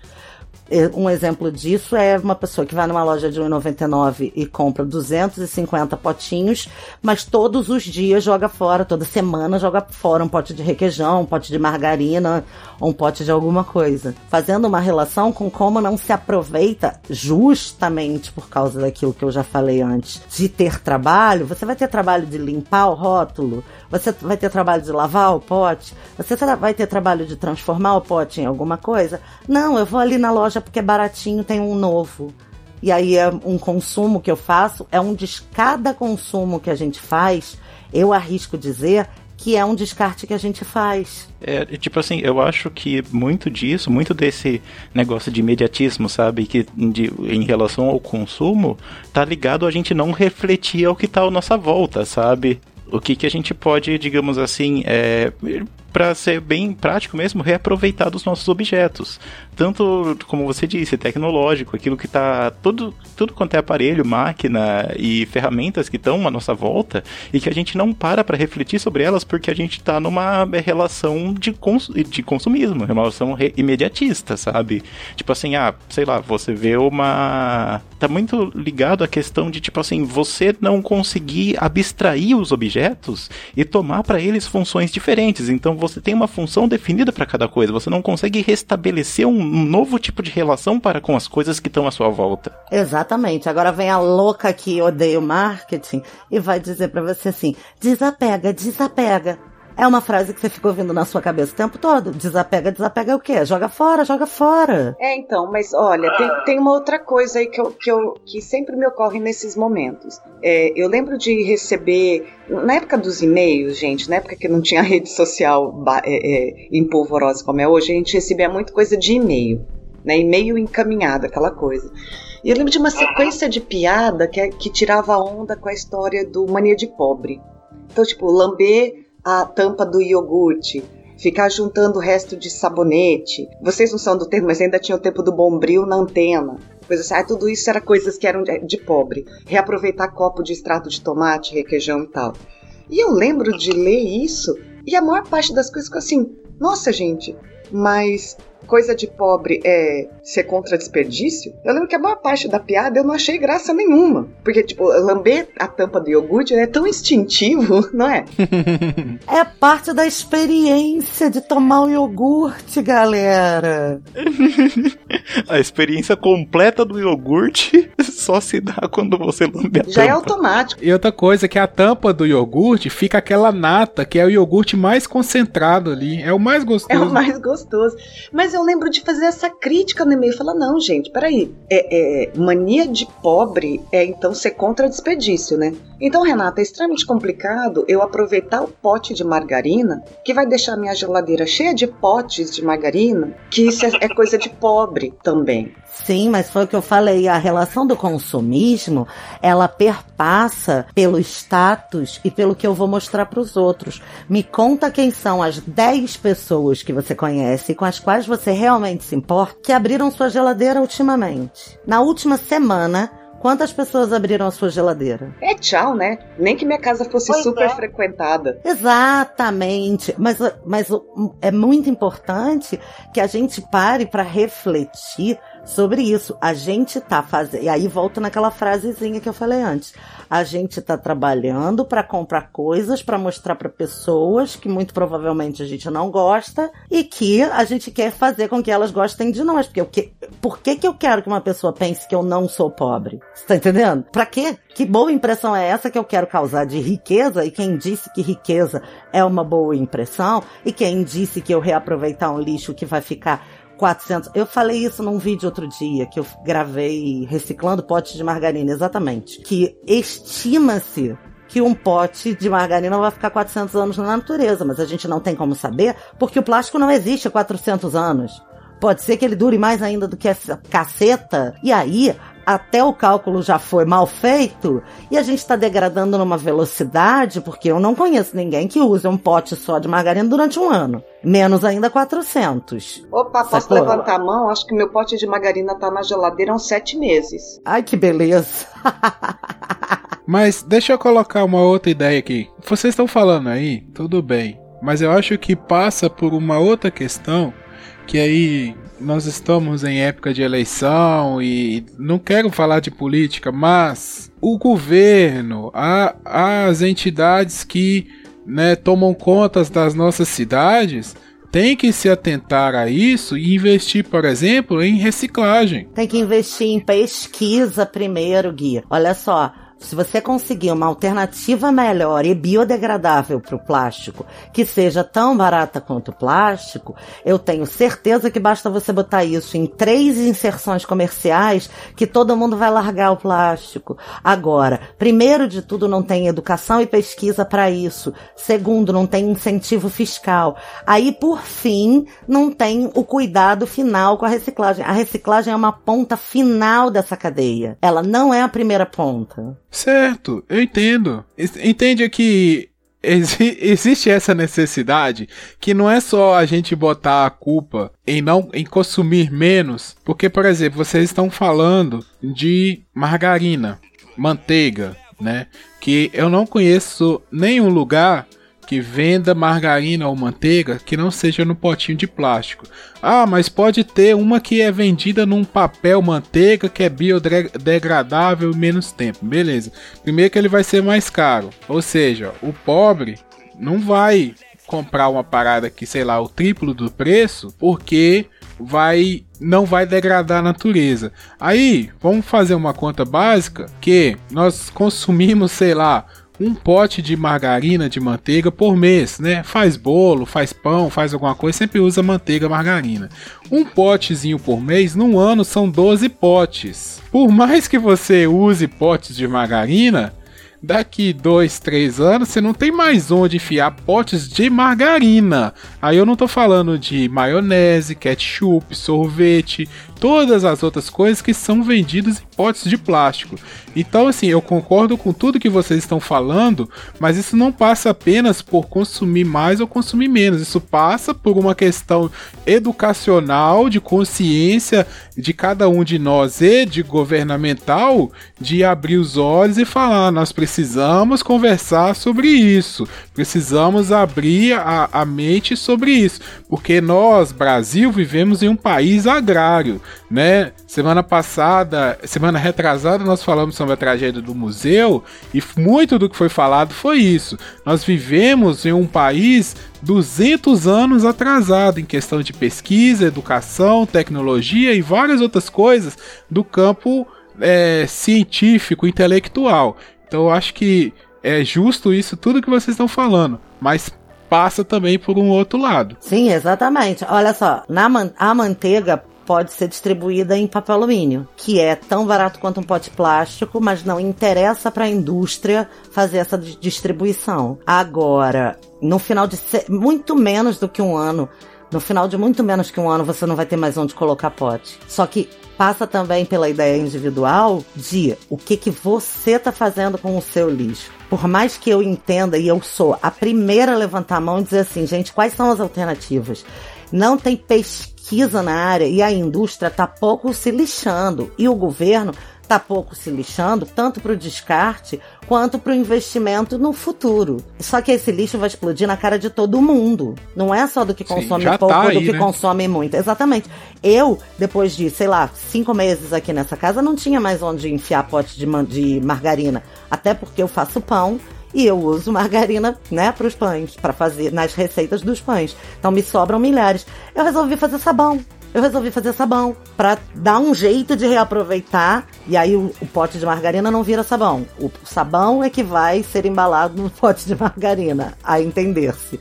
E Um exemplo disso é uma pessoa que vai numa loja de 1,99 e compra 250 potinhos, mas todos os dias joga fora, toda semana joga fora um pote de requeijão, um pote de margarina, um pote de alguma coisa. Fazendo uma relação com como não se aproveita justamente por causa daquilo que eu já falei antes, de ter trabalho, você vai ter trabalho de limpar o rótulo, você vai ter trabalho de lavar o pote, você vai ter trabalho de transformar o pote em alguma coisa. Não, eu vou ali na loja porque é baratinho, tem um novo. E aí é um consumo que eu faço, é um de cada consumo que a gente faz, eu arrisco dizer que é um descarte que a gente faz. É, tipo assim, eu acho que muito disso, muito desse negócio de imediatismo, sabe, que de- em relação ao consumo, tá ligado a gente não refletir ao que tá à nossa volta, sabe? O que, que a gente pode, digamos assim, é, para ser bem prático mesmo, reaproveitar dos nossos objetos. Tanto, como você disse, tecnológico, aquilo que tá. Tudo, tudo quanto é aparelho, máquina e ferramentas que estão à nossa volta e que a gente não para para refletir sobre elas porque a gente tá numa relação de, cons de consumismo, relação re- imediatista, sabe? Tipo assim, ah, sei lá, você vê uma. Tá muito ligado à questão de, tipo assim, você não conseguir abstrair os objetos e tomar para eles funções diferentes. Então você tem uma função definida para cada coisa, você não consegue restabelecer um novo tipo de relação para com as coisas que estão à sua volta. Exatamente. Agora vem a louca que odeia o marketing e vai dizer pra você assim: desapega, desapega. É uma frase que você fica ouvindo na sua cabeça o tempo todo. Desapega, desapega é o quê? Joga fora, joga fora. É, então, mas olha, tem, tem uma outra coisa aí que, eu, que, eu, que sempre me ocorre nesses momentos. É, eu lembro de receber, na época dos e-mails, gente, na época que não tinha rede social é, é, empolvorosa como é hoje, a gente recebia muito coisa de e-mail, né? E-mail encaminhado, aquela coisa. E eu lembro de uma sequência de piada que, é- que tirava onda com a história do mania de pobre. Então, tipo, lamber a tampa do iogurte, ficar juntando o resto de sabonete. Vocês não são do tempo, mas ainda tinha o tempo do bombril na antena. Coisa assim, ah, tudo isso era coisas que eram de, de pobre. Reaproveitar copo de extrato de tomate, requeijão e tal. E eu lembro de ler isso e a maior parte das coisas ficou assim: nossa, gente, mas coisa de pobre é ser contra desperdício? Eu lembro que a maior parte da piada eu não achei graça nenhuma. Porque, tipo, lamber a tampa do iogurte é tão instintivo, não é? É parte da experiência de tomar o iogurte, galera. A experiência completa do iogurte só se dá quando você lambe a Já é tampa. automático. E outra coisa é que a tampa do iogurte fica aquela nata, que é o iogurte mais concentrado ali. É o mais É gostoso. o mais gostoso. Mas eu lembro de fazer essa crítica no e-mail. Falar, não, gente, peraí. É, é, mania de pobre é então ser contra desperdício, né? Então, Renata, é extremamente complicado eu aproveitar o pote de margarina, que vai deixar minha geladeira cheia de potes de margarina, que isso é, é coisa de pobre também. Sim, mas foi o que eu falei. A relação do consumismo, ela perpassa pelo status e pelo que eu vou mostrar para os outros. Me conta quem são as 10 pessoas que você conhece e com as quais você realmente se importa que abriram sua geladeira ultimamente. Na última semana, quantas pessoas abriram a sua geladeira? É tchau, né? Nem que minha casa fosse Pois super é. frequentada. Exatamente. Mas, mas é muito importante que a gente pare para refletir sobre isso. A gente tá fazendo. E aí volto naquela frasezinha que eu falei antes. A gente tá trabalhando para comprar coisas para mostrar para pessoas que muito provavelmente a gente não gosta e que a gente quer fazer com que elas gostem de nós. Porque o que, por que, que eu quero que uma pessoa pense que eu não sou pobre? Você tá entendendo? Pra quê? Que boa impressão é essa que eu quero causar de riqueza? E quem disse que riqueza é uma boa impressão? E quem disse que eu reaproveitar um lixo que vai ficar 400. Eu falei isso num vídeo outro dia que eu gravei reciclando potes de margarina, exatamente. Que estima-se que um pote de margarina vai ficar 400 anos na natureza, mas a gente não tem como saber porque o plástico não existe há 400 anos. Pode ser que ele dure mais ainda do que essa caceta. E aí, até o cálculo já foi mal feito e a gente está degradando numa velocidade, porque eu não conheço ninguém que use um pote só de margarina durante um ano. Menos ainda 400. Opa, posso Sacou? levantar a mão? Acho que meu pote de margarina tá na geladeira há uns sete meses. Ai, que beleza. Mas deixa eu colocar uma outra ideia aqui. Vocês estão falando aí, tudo bem. Mas eu acho que passa por uma outra questão que aí nós estamos em época de eleição e não quero falar de política, mas o governo, a, as entidades que né, tomam contas das nossas cidades tem que se atentar a isso e investir, por exemplo, em reciclagem. Tem que investir em pesquisa primeiro, Gui. Olha só, se você conseguir uma alternativa melhor e biodegradável para o plástico, que seja tão barata quanto o plástico, eu tenho certeza que basta você botar isso em três inserções comerciais que todo mundo vai largar o plástico. Agora, primeiro de tudo, não tem educação e pesquisa para isso. Segundo, não tem incentivo fiscal. Aí, por fim, não tem o cuidado final com a reciclagem. A reciclagem é uma ponta final dessa cadeia. Ela não é a primeira ponta. Certo, eu entendo. Entende que exi existe essa necessidade que não é só a gente botar a culpa em não em consumir menos, porque por exemplo, vocês estão falando de margarina, manteiga, né? Que eu não conheço nenhum lugar que venda margarina ou manteiga que não seja no potinho de plástico. Ah, mas pode ter uma que é vendida num papel manteiga que é biodegradável menos tempo. Beleza. Primeiro que ele vai ser mais caro. Ou seja, o pobre não vai comprar uma parada que, sei lá, o triplo do preço, porque vai não vai degradar a natureza. Aí, vamos fazer uma conta básica que nós consumimos, sei lá, um pote de margarina, de manteiga por mês, né? Faz bolo, faz pão, faz alguma coisa, sempre usa manteiga, margarina. Um potezinho por mês, num ano são 12 potes. Por mais que você use potes de margarina, daqui dois, três anos você não tem mais onde enfiar potes de margarina. Aí eu não tô falando de maionese, ketchup, sorvete, todas as outras coisas que são vendidas em potes de plástico. Então, assim, eu concordo com tudo que vocês estão falando, mas isso não passa apenas por consumir mais ou consumir menos. Isso passa por uma questão educacional, de consciência de cada um de nós e de governamental, de abrir os olhos e falar: nós precisamos conversar sobre isso, precisamos abrir a, a mente sobre isso, porque nós, Brasil, vivemos em um país agrário né? Semana passada, semana retrasada, nós falamos sobre a tragédia do museu e muito do que foi falado foi isso. Nós vivemos em um país 200 anos atrasado em questão de pesquisa, educação, tecnologia e várias outras coisas do campo é, científico, intelectual. Então eu acho que é justo isso, tudo que vocês estão falando, mas passa também por um outro lado. Sim, exatamente. Olha só, na man a manteiga pode ser distribuída em papel alumínio, que é tão barato quanto um pote plástico, mas não interessa para a indústria fazer essa distribuição. Agora, no final de muito menos do que um ano, no final de muito menos que um ano, você não vai ter mais onde colocar pote. Só que passa também pela ideia individual de o que, que você está fazendo com o seu lixo. Por mais que eu entenda e eu sou a primeira a levantar a mão e dizer assim, gente, quais são as alternativas? Não tem pesquisa na área e a indústria está pouco se lixando e o governo está pouco se lixando, tanto para o descarte quanto para o investimento no futuro. Só que esse lixo vai explodir na cara de todo mundo. Não é só do que consome Sim, pouco, tá aí, do que né? consome muito. Exatamente. Eu, depois de, sei lá, cinco meses aqui nessa casa, não tinha mais onde enfiar pote de, de margarina. Até porque eu faço pão e eu uso margarina, né, para os pães, para fazer nas receitas dos pães. Então me sobram milhares. Eu resolvi fazer sabão. Eu resolvi fazer sabão para dar um jeito de reaproveitar e aí o, o, pote de margarina não vira sabão. O sabão é que vai ser embalado no pote de margarina, a entender-se.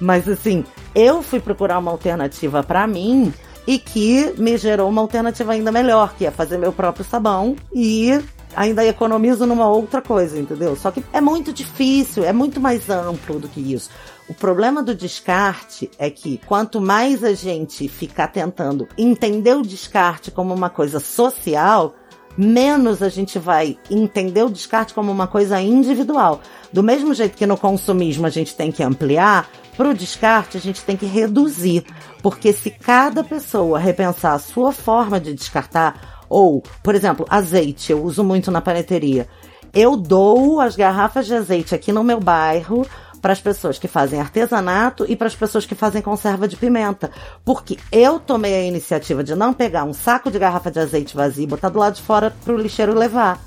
Mas assim, eu fui procurar uma alternativa para mim e que me gerou uma alternativa ainda melhor, que é fazer meu próprio sabão e ainda economizo numa outra coisa, entendeu? Só que é muito difícil, é muito mais amplo do que isso. O problema do descarte é que quanto mais a gente ficar tentando entender o descarte como uma coisa social, menos a gente vai entender o descarte como uma coisa individual. Do mesmo jeito que no consumismo a gente tem que ampliar, para o descarte a gente tem que reduzir. Porque se cada pessoa repensar a sua forma de descartar, ou, por exemplo, azeite, eu uso muito na paneteria. Eu dou as garrafas de azeite aqui no meu bairro para as pessoas que fazem artesanato e para as pessoas que fazem conserva de pimenta. Porque eu tomei a iniciativa de não pegar um saco de garrafa de azeite vazio e botar do lado de fora para o lixeiro levar.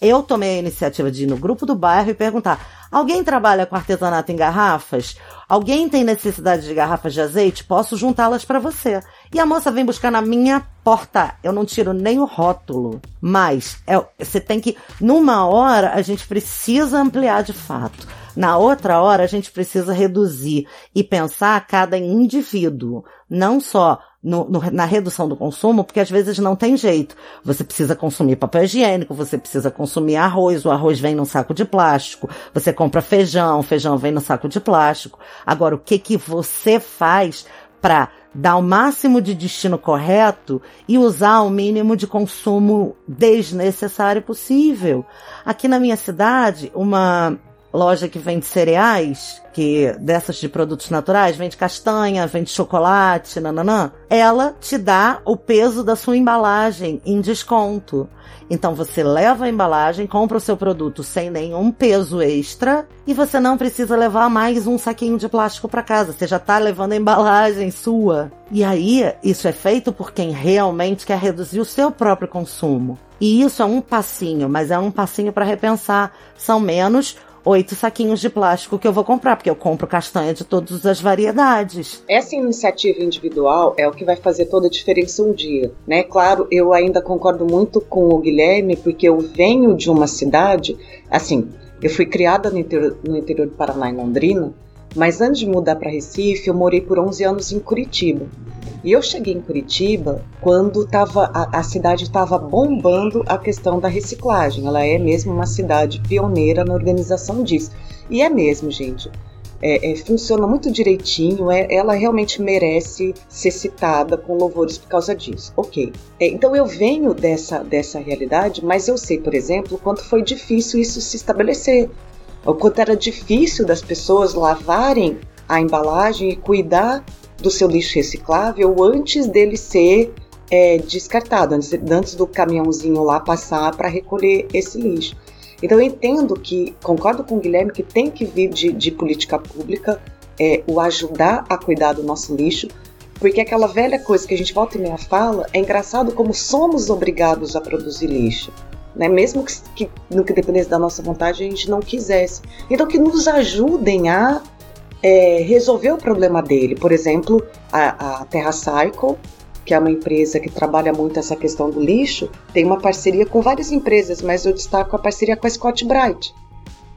Eu tomei a iniciativa de ir no grupo do bairro e perguntar: alguém trabalha com artesanato em garrafas? Alguém tem necessidade de garrafas de azeite? Posso juntá-las para você. E a moça vem buscar na minha porta. Eu não tiro nem o rótulo. Mas é, você tem que. Numa hora, a gente precisa ampliar de fato. Na outra hora, a gente precisa reduzir e pensar cada indivíduo. Não só no, no, na redução do consumo, porque às vezes não tem jeito. Você precisa consumir papel higiênico, você precisa consumir arroz, o arroz vem num saco de plástico, você compra feijão, o feijão vem no saco de plástico. Agora, o que que você faz para dar o máximo de destino correto e usar o mínimo de consumo desnecessário possível? Aqui na minha cidade, uma loja que vende cereais, que dessas de produtos naturais, vende castanha, vende chocolate, nananã, ela te dá o peso da sua embalagem em desconto. Então você leva a embalagem, compra o seu produto sem nenhum peso extra e você não precisa levar mais um saquinho de plástico para casa. Você já está levando a embalagem sua. E aí, isso é feito por quem realmente quer reduzir o seu próprio consumo. E isso é um passinho, mas é um passinho para repensar. São menos oito saquinhos de plástico que eu vou comprar, porque eu compro castanha de todas as variedades. Essa iniciativa individual é o que vai fazer toda a diferença um dia, né? Claro, eu ainda concordo muito com o Guilherme, porque eu venho de uma cidade, assim, eu fui criada no interior, no interior do Paraná, em Londrina, mas antes de mudar para Recife, eu morei por 11 anos em Curitiba. E eu cheguei em Curitiba quando tava, a, a cidade estava bombando a questão da reciclagem. Ela é mesmo uma cidade pioneira na organização disso. E é mesmo, gente. É, é, funciona muito direitinho, é, ela realmente merece ser citada com louvores por causa disso. Ok. É, então eu venho dessa, dessa realidade, mas eu sei, por exemplo, quanto foi difícil isso se estabelecer. O quanto era difícil das pessoas lavarem a embalagem e cuidar do seu lixo reciclável antes dele ser é, descartado, antes, antes do caminhãozinho lá passar para recolher esse lixo. Então eu entendo que, concordo com o Guilherme, que tem que vir de, de política pública é, o ajudar a cuidar do nosso lixo, porque aquela velha coisa que a gente volta e meia fala, é engraçado como somos obrigados a produzir lixo. Né? Mesmo que, que no que dependesse da nossa vontade a gente não quisesse. Então que nos ajudem a é, resolver o problema dele. Por exemplo, a, a Terra Cycle, que é uma empresa que trabalha muito essa questão do lixo, tem uma parceria com várias empresas, mas eu destaco a parceria com a Scott Bright,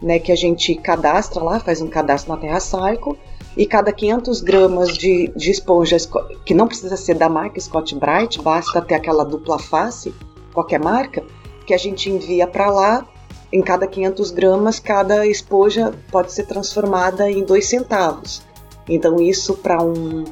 né, que a gente cadastra lá, faz um cadastro na Terra Cycle, e cada 500 gramas de, de esponja, que não precisa ser da marca Scott Bright, basta ter aquela dupla face, qualquer marca, que a gente envia para lá em cada 500 gramas, cada esponja pode ser transformada em dois centavos. Então isso para um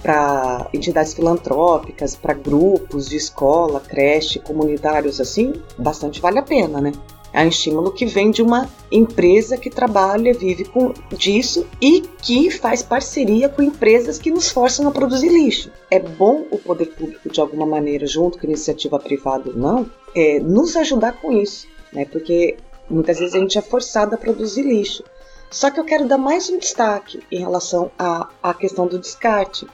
para entidades filantrópicas, para grupos de escola, creche, comunitários assim, bastante vale a pena, né? É um estímulo que vem de uma empresa que trabalha, vive com disso e que faz parceria com empresas que nos forçam a produzir lixo. É bom o poder público, de alguma maneira, junto com a iniciativa privada ou não, é, nos ajudar com isso, né? Porque Muitas vezes a gente é forçado a produzir lixo. Só que eu quero dar mais um destaque em relação à, à questão do descarte.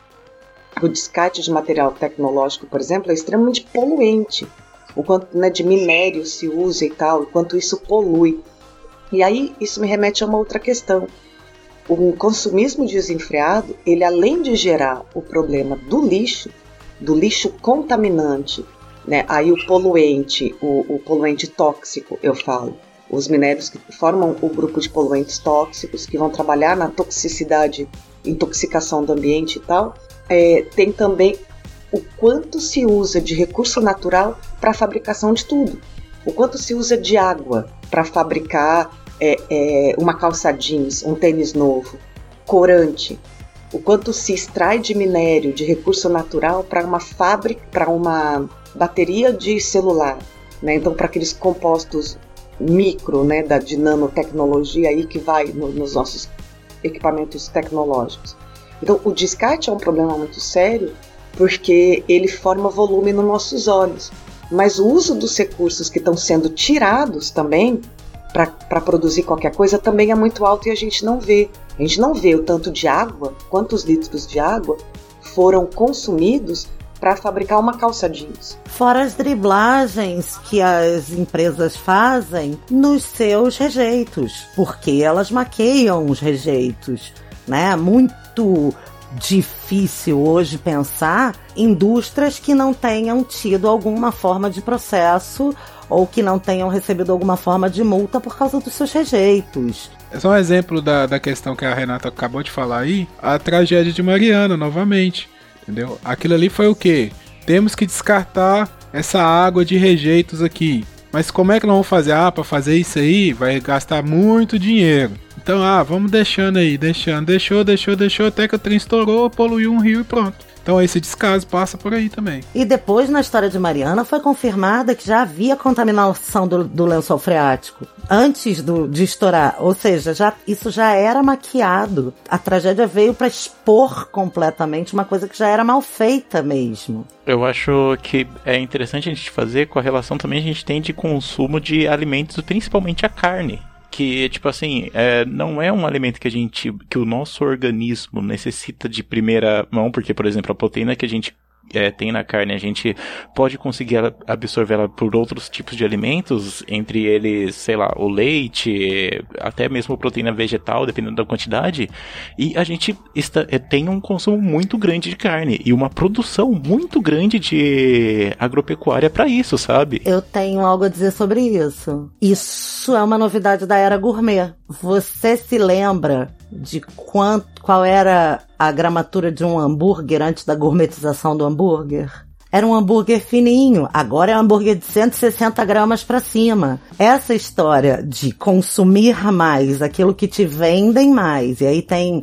O descarte de material tecnológico, por exemplo, é extremamente poluente. O quanto né, de minério se usa e tal, o quanto isso polui. E aí isso me remete a uma outra questão. O consumismo desenfreado, ele além de gerar o problema do lixo, do lixo contaminante, né, aí o poluente, o, o poluente tóxico, eu falo, os minérios que formam o grupo de poluentes tóxicos, que vão trabalhar na toxicidade, intoxicação do ambiente e tal, é, tem também o quanto se usa de recurso natural para a fabricação de tudo. O quanto se usa de água para fabricar é, é, uma calça jeans, um tênis novo, corante. O quanto se extrai de minério, de recurso natural para uma fábrica, para uma bateria de celular. Né? Então, para aqueles compostos micro, né, da de nanotecnologia aí que vai no, nos nossos equipamentos tecnológicos. Então, o descarte é um problema muito sério porque ele forma volume nos nossos olhos. Mas o uso dos recursos que estão sendo tirados também para produzir qualquer coisa também é muito alto e a gente não vê. A gente não vê o tanto de água, quantos litros de água foram consumidos para fabricar uma calça jeans. Fora as driblagens que as empresas fazem nos seus rejeitos, porque elas maqueiam os rejeitos, né? Muito difícil hoje pensar indústrias que não tenham tido alguma forma de processo ou que não tenham recebido alguma forma de multa por causa dos seus rejeitos. É só um exemplo da, da questão que a Renata acabou de falar aí, a tragédia de Mariana, novamente. Entendeu? Aquilo ali foi o quê? Temos que descartar essa água de rejeitos aqui. Mas como é que nós vamos fazer? Ah, para fazer isso aí vai gastar muito dinheiro. Então, ah, vamos deixando aí, deixando, deixou, deixou, deixou, até que o trem estourou, poluiu um rio e pronto. Então esse descaso passa por aí também. E depois, na história de Mariana, foi confirmada que já havia contaminação do, do lençol freático antes do, de estourar. Ou seja, já, isso já era maquiado. A tragédia veio para expor completamente uma coisa que já era mal feita mesmo. Eu acho que é interessante a gente fazer com a relação também que a gente tem de consumo de alimentos, principalmente a carne que, tipo assim, é, não é um alimento que a gente, que o nosso organismo necessita de primeira mão, porque, por exemplo, a proteína que a gente é, tem na carne, a gente pode conseguir absorvê-la por outros tipos de alimentos, entre eles, sei lá, o leite, até mesmo proteína vegetal, dependendo da quantidade, e a gente está, é, tem um consumo muito grande de carne e uma produção muito grande de agropecuária para isso, sabe? Eu tenho algo a dizer sobre isso. Isso é uma novidade da era gourmet. Você se lembra de quanto, qual era a gramatura de um hambúrguer antes da gourmetização do hambúrguer? Era um hambúrguer fininho, agora é um hambúrguer de 160 gramas para cima. Essa história de consumir mais, aquilo que te vendem mais, e aí tem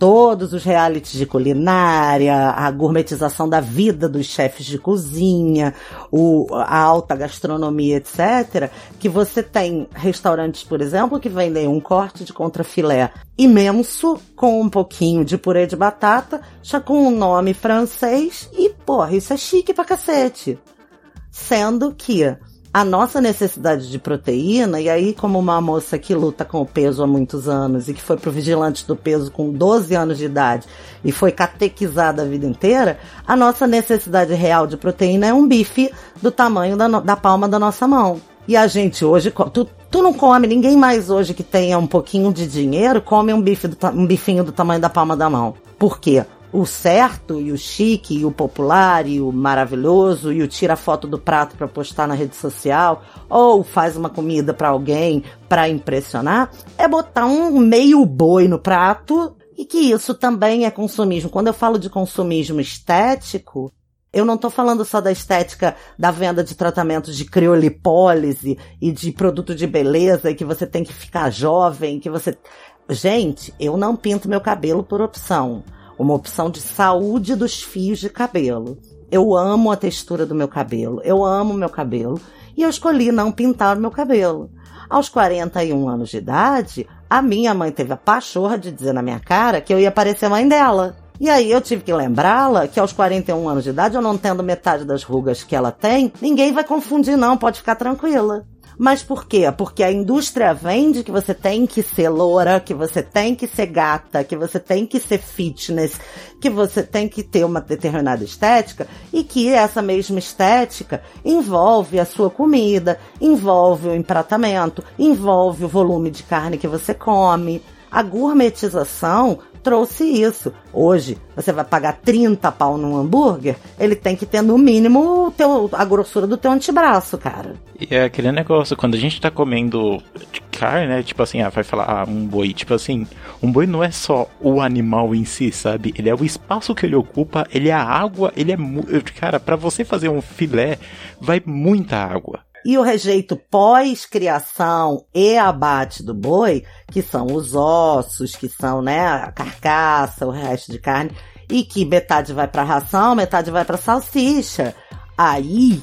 todos os realities de culinária, a gourmetização da vida dos chefes de cozinha, o, a alta gastronomia, etc., que você tem restaurantes, por exemplo, que vendem um corte de contrafilé imenso, com um pouquinho de purê de batata, já com um nome francês, e, porra, isso é chique pra cacete. Sendo que a nossa necessidade de proteína, e aí, como uma moça que luta com o peso há muitos anos e que foi pro vigilante do peso com 12 anos de idade e foi catequizada a vida inteira, a nossa necessidade real de proteína é um bife do tamanho da, da palma da nossa mão. E a gente hoje, tu, tu não come, ninguém mais hoje que tenha um pouquinho de dinheiro come um, bife do, um bifinho do tamanho da palma da mão. Por quê? O certo e o chique e o popular e o maravilhoso e o tira foto do prato para postar na rede social ou faz uma comida para alguém para impressionar é botar um meio boi no prato e que isso também é consumismo. Quando eu falo de consumismo estético, eu não estou falando só da estética da venda de tratamentos de criolipólise e de produto de beleza e que você tem que ficar jovem, que você. Gente, eu não pinto meu cabelo por opção uma opção de saúde dos fios de cabelo. Eu amo a textura do meu cabelo, eu amo meu cabelo e eu escolhi não pintar o meu cabelo. Aos 41 anos de idade, a minha mãe teve a pachorra de dizer na minha cara que eu ia parecer mãe dela. E aí eu tive que lembrá-la que aos 41 anos de idade, eu não tendo metade das rugas que ela tem, ninguém vai confundir não, pode ficar tranquila. Mas por quê? Porque a indústria vende que você tem que ser loura, que você tem que ser gata, que você tem que ser fitness, que você tem que ter uma determinada estética e que essa mesma estética envolve a sua comida, envolve o empratamento, envolve o volume de carne que você come. A gourmetização trouxe isso. Hoje, você vai pagar 30 pau num hambúrguer, ele tem que ter no mínimo teu, a grossura do teu antebraço, cara. E é aquele negócio, quando a gente tá comendo carne, né? Tipo assim, ah, vai falar, ah, um boi. Tipo assim, um boi não é só o animal em si, sabe? Ele é o espaço que ele ocupa, ele é a água, ele é. Cara, para você fazer um filé, vai muita água. E o rejeito pós-criação e abate do boi, que são os ossos, que são, né, a carcaça, o resto de carne, e que metade vai para ração, metade vai para salsicha. Aí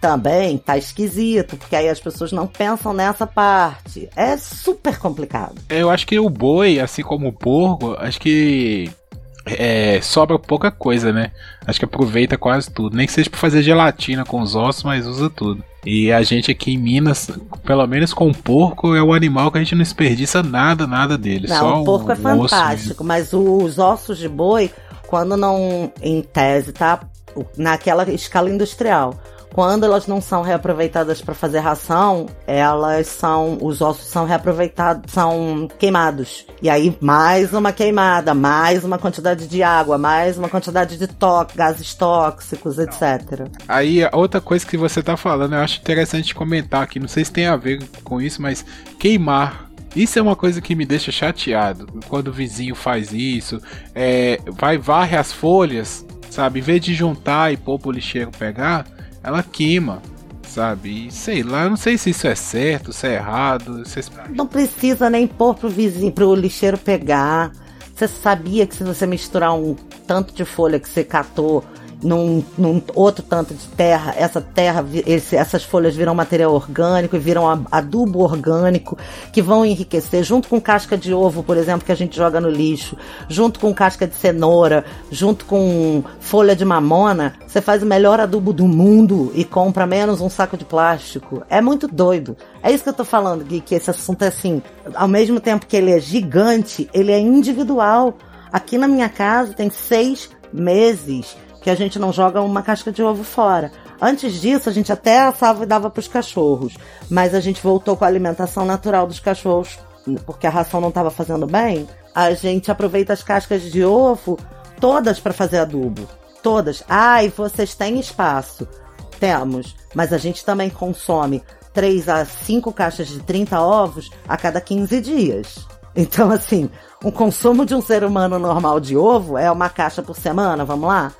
também tá esquisito, porque aí as pessoas não pensam nessa parte. É super complicado. Eu acho que o boi, assim como o porco, acho que é, sobra pouca coisa, né? Acho que aproveita quase tudo. Nem que seja pra fazer gelatina com os ossos, mas usa tudo. E a gente aqui em Minas, pelo menos com o porco, é o animal que a gente não desperdiça nada, nada dele. Não, só o porco é osso mesmo. fantástico, mas os ossos de boi, quando não, em tese, tá? Naquela escala industrial. Quando elas não são reaproveitadas para fazer ração, elas são. Os ossos são reaproveitados, são queimados. E aí, mais uma queimada, mais uma quantidade de água, mais uma quantidade de tó gases tóxicos, etc. Aí, outra coisa que você tá falando, eu acho interessante comentar aqui, não sei se tem a ver com isso, mas queimar. Isso é uma coisa que me deixa chateado. Quando o vizinho faz isso, é, vai varre as folhas, sabe? Em vez de juntar e pôr pro lixeiro pegar, ela queima, sabe? E sei lá, não sei se isso é certo, se é errado. Se... Não precisa nem pôr pro vizinho, pro lixeiro pegar. Você sabia que se você misturar um tanto de folha que você catou num, num outro tanto de terra, essa terra, esse- essas folhas viram material orgânico e viram adubo orgânico que vão enriquecer, junto com casca de ovo, por exemplo, que a gente joga no lixo, junto com casca de cenoura, junto com folha de mamona, você faz o melhor adubo do mundo e compra menos um saco de plástico. É muito doido. É isso que eu tô falando, Gui, que esse assunto é assim, ao mesmo tempo que ele é gigante, ele é individual. Aqui na minha casa tem seis meses que a gente não joga uma casca de ovo fora. Antes disso, a gente até assava e dava para os cachorros, mas a gente voltou com a alimentação natural dos cachorros, porque a ração não estava fazendo bem. A gente aproveita as cascas de ovo todas para fazer adubo. Todas. Ah, e vocês têm espaço. Temos, mas a gente também consome 3 a 5 caixas de 30 ovos a cada 15 dias. Então, assim, o consumo de um ser humano normal de ovo é uma caixa por semana, vamos lá?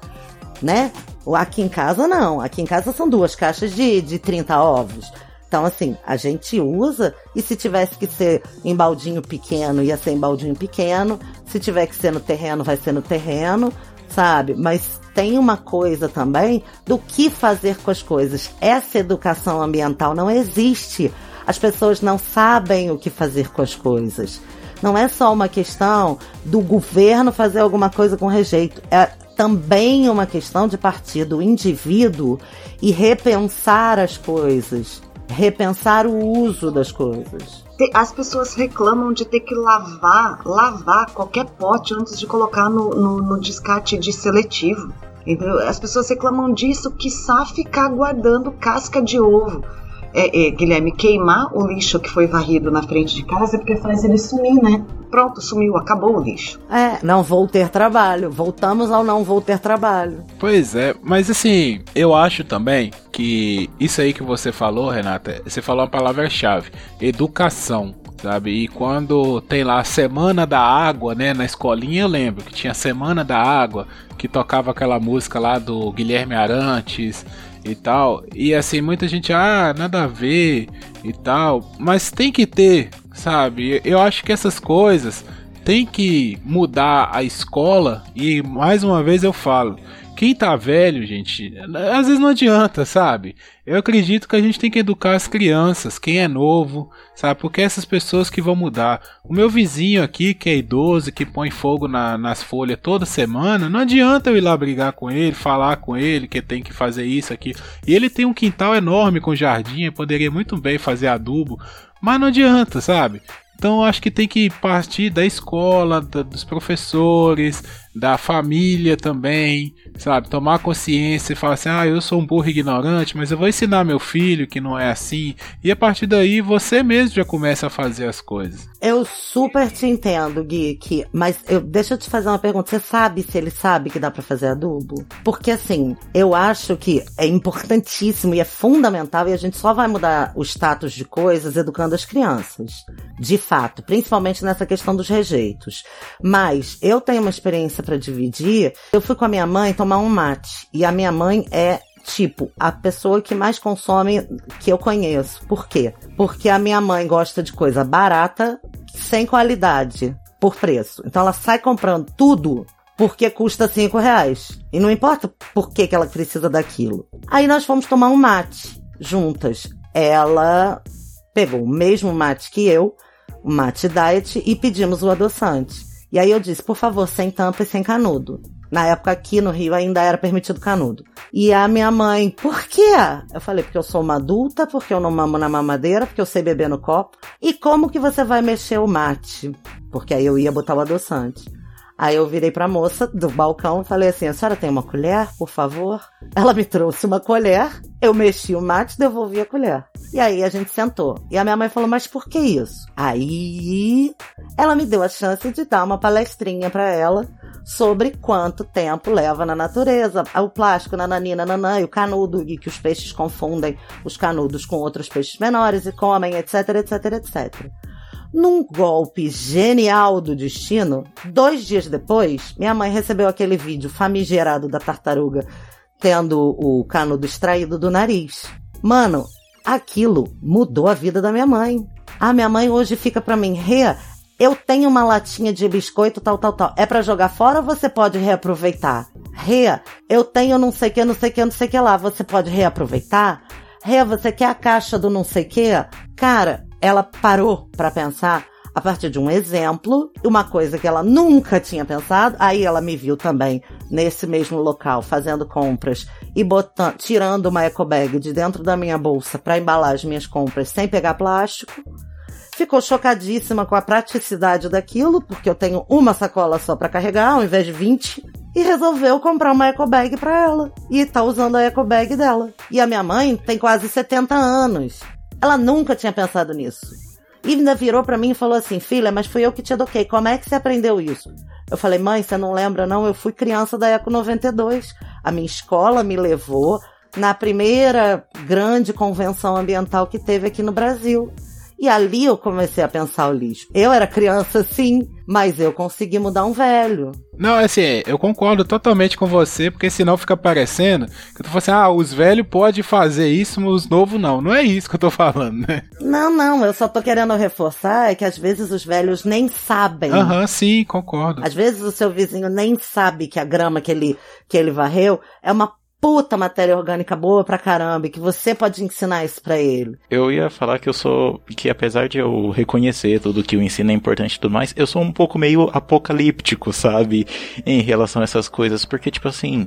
Né? Aqui em casa não. Aqui em casa são duas caixas de, de 30 ovos. Então, assim, a gente usa e se tivesse que ser em baldinho pequeno, ia ser em baldinho pequeno. Se tiver que ser no terreno, vai ser no terreno, sabe? Mas tem uma coisa também do que fazer com as coisas. Essa educação ambiental não existe. As pessoas não sabem o que fazer com as coisas. Não é só uma questão do governo fazer alguma coisa com rejeito. É também uma questão de partir do indivíduo e repensar as coisas. Repensar o uso das coisas. As pessoas reclamam de ter que lavar, lavar qualquer pote antes de colocar no, no, no descarte de seletivo. As pessoas reclamam disso, quiçá ficar guardando casca de ovo. É, é, Guilherme, queimar o lixo que foi varrido na frente de casa é porque faz ele sumir, né? Pronto, sumiu, acabou o lixo. É, não vou ter trabalho. Voltamos ao não vou ter trabalho. Pois é, mas assim, eu acho também que isso aí que você falou, Renata, você falou a palavra-chave: educação. Sabe? E quando tem lá a Semana da Água, né? Na escolinha eu lembro que tinha a Semana da Água, que tocava aquela música lá do Guilherme Arantes e tal. E assim, muita gente, ah, nada a ver e tal. Mas tem que ter, sabe? Eu acho que essas coisas tem que mudar a escola e mais uma vez eu falo, quem tá velho, gente, às vezes não adianta, sabe? Eu acredito que a gente tem que educar as crianças, quem é novo, sabe? Porque essas pessoas que vão mudar. O meu vizinho aqui, que é idoso, que põe fogo na- nas folhas toda semana, não adianta eu ir lá brigar com ele, falar com ele que tem que fazer isso aqui. E ele tem um quintal enorme com jardim, poderia muito bem fazer adubo, mas não adianta, sabe? Então acho que tem que partir da escola, da- dos professores, da família também, sabe? Tomar consciência e falar assim: ah, eu sou um burro ignorante, mas eu vou ensinar meu filho que não é assim. E a partir daí você mesmo já começa a fazer as coisas. Eu super te entendo, que, mas eu, deixa eu te fazer uma pergunta. Você sabe se ele sabe que dá pra fazer adubo? Porque assim, eu acho que é importantíssimo e é fundamental e a gente só vai mudar o status de coisas educando as crianças. De fato, principalmente nessa questão dos rejeitos. Mas eu tenho uma experiência pra dividir. Eu fui com a minha mãe tomar um mate e a minha mãe é tipo, a pessoa que mais consome que eu conheço. Por quê? Porque a minha mãe gosta de coisa barata, sem qualidade, por preço. Então ela sai comprando tudo porque custa cinco reais. E não importa por que, que ela precisa daquilo. Aí nós fomos tomar um mate juntas. Ela pegou o mesmo mate que eu, o mate diet, e pedimos o adoçante. E aí eu disse, por favor, sem tampa e sem canudo. Na época aqui no Rio ainda era permitido canudo. E a minha mãe, por quê? Eu falei, porque eu sou uma adulta, porque eu não mamo na mamadeira, porque eu sei beber no copo. E como que você vai mexer o mate? Porque aí eu ia botar o adoçante. Aí eu virei pra moça do balcão e falei assim: a senhora tem uma colher, por favor? Ela me trouxe uma colher, eu mexi o mate e devolvi a colher. E aí a gente sentou. E a minha mãe falou: mas por que isso? Aí ela me deu a chance de dar uma palestrinha pra ela sobre quanto tempo leva na natureza, o plástico, nananina, nanã, e o canudo, e que os peixes confundem os canudos com outros peixes menores e comem, etc, etc, etc. Num golpe genial do destino, dois dias depois, minha mãe recebeu aquele vídeo famigerado da tartaruga tendo o canudo extraído do nariz. Mano, aquilo mudou a vida da minha mãe. A minha mãe hoje fica pra mim, Rê, eu tenho uma latinha de biscoito, tal, tal, tal. É para jogar fora ou você pode reaproveitar? Rê, eu tenho não sei que, não sei que, não sei que lá. Você pode reaproveitar? Rê, você quer a caixa do não sei que? Cara, ela parou para pensar a partir de um exemplo, uma coisa que ela nunca tinha pensado. Aí ela me viu também nesse mesmo local fazendo compras e botando, tirando uma eco bag de dentro da minha bolsa para embalar as minhas compras sem pegar plástico. Ficou chocadíssima com a praticidade daquilo, porque eu tenho uma sacola só para carregar ao invés de 20 e resolveu comprar uma eco bag para ela. E tá usando a eco bag dela. E a minha mãe tem quase 70 anos. Ela nunca tinha pensado nisso. E ainda virou para mim e falou assim: Filha, mas fui eu que te eduquei, como é que você aprendeu isso? Eu falei: Mãe, você não lembra, não? Eu fui criança da Eco 92. A minha escola me levou na primeira grande convenção ambiental que teve aqui no Brasil. E ali eu comecei a pensar o lixo. Eu era criança sim, mas eu consegui mudar um velho. Não, assim, eu concordo totalmente com você, porque senão fica parecendo que eu tô falando assim, ah, os velhos podem fazer isso, mas os novos não. Não é isso que eu tô falando, né? Não, não, eu só tô querendo reforçar é que às vezes os velhos nem sabem. Aham, uhum, sim, concordo. Às vezes o seu vizinho nem sabe que a grama que ele, que ele varreu é uma puta matéria orgânica boa pra caramba e que você pode ensinar isso pra ele. Eu ia falar que eu sou, que apesar de eu reconhecer tudo que o ensino é importante e tudo mais, eu sou um pouco meio apocalíptico, sabe? Em relação a essas coisas, porque tipo assim,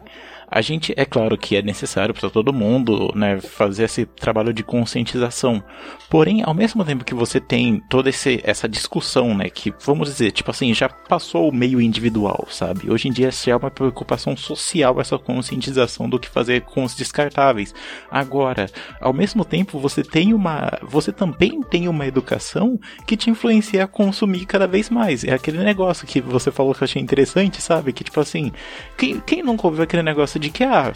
a gente, é claro que é necessário para todo mundo, né, fazer esse trabalho de conscientização. Porém, ao mesmo tempo que você tem toda esse, essa discussão, né, que vamos dizer, tipo assim, já passou o meio individual, sabe? Hoje em dia é uma preocupação social essa conscientização do que fazer com os descartáveis. Agora, ao mesmo tempo, você tem uma, você também tem uma educação que te influencia a consumir cada vez mais. É aquele negócio que você falou que eu achei interessante, sabe? Que tipo assim, quem, quem nunca ouviu aquele negócio de que, ah,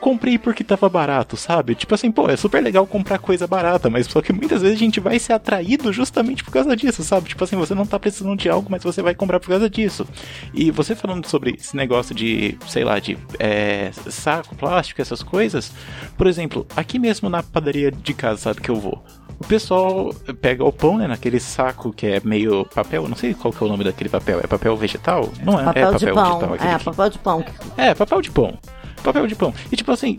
comprei porque tava barato, sabe? Tipo assim, pô, é super legal comprar coisa barata, mas só que muitas vezes a gente vai ser atraído justamente por causa disso, sabe? Tipo assim, você não tá precisando de algo, mas você vai comprar por causa disso. E você falando sobre esse negócio de, sei lá, de é, saco, plástico, essas coisas, por exemplo, aqui mesmo na padaria de casa, sabe que eu vou. O pessoal pega o pão, né, naquele saco que é meio papel, não sei qual que é o nome daquele papel, é papel vegetal? Não é, papel é papel de pão. vegetal. É, que... papel de pão. É, papel de pão papel de pão. E tipo assim,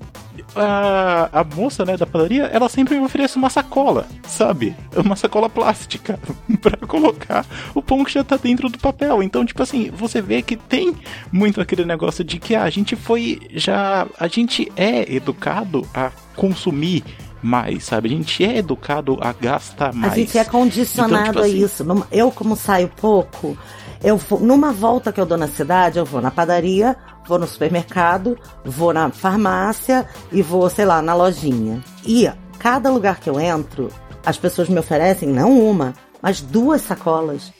a, a moça, né, da padaria, ela sempre me oferece uma sacola, sabe? Uma sacola plástica para colocar o pão que já tá dentro do papel. Então, tipo assim, você vê que tem muito aquele negócio de que ah, a gente foi já, a gente é educado a consumir mais, sabe? A gente é educado a gastar mais. A gente é condicionado então, tipo assim, a isso. Eu, como saio pouco, eu numa volta que eu dou na cidade, eu vou na padaria, vou no supermercado, vou na farmácia e vou, sei lá, na lojinha. E cada lugar que eu entro, as pessoas me oferecem não uma, mas duas sacolas.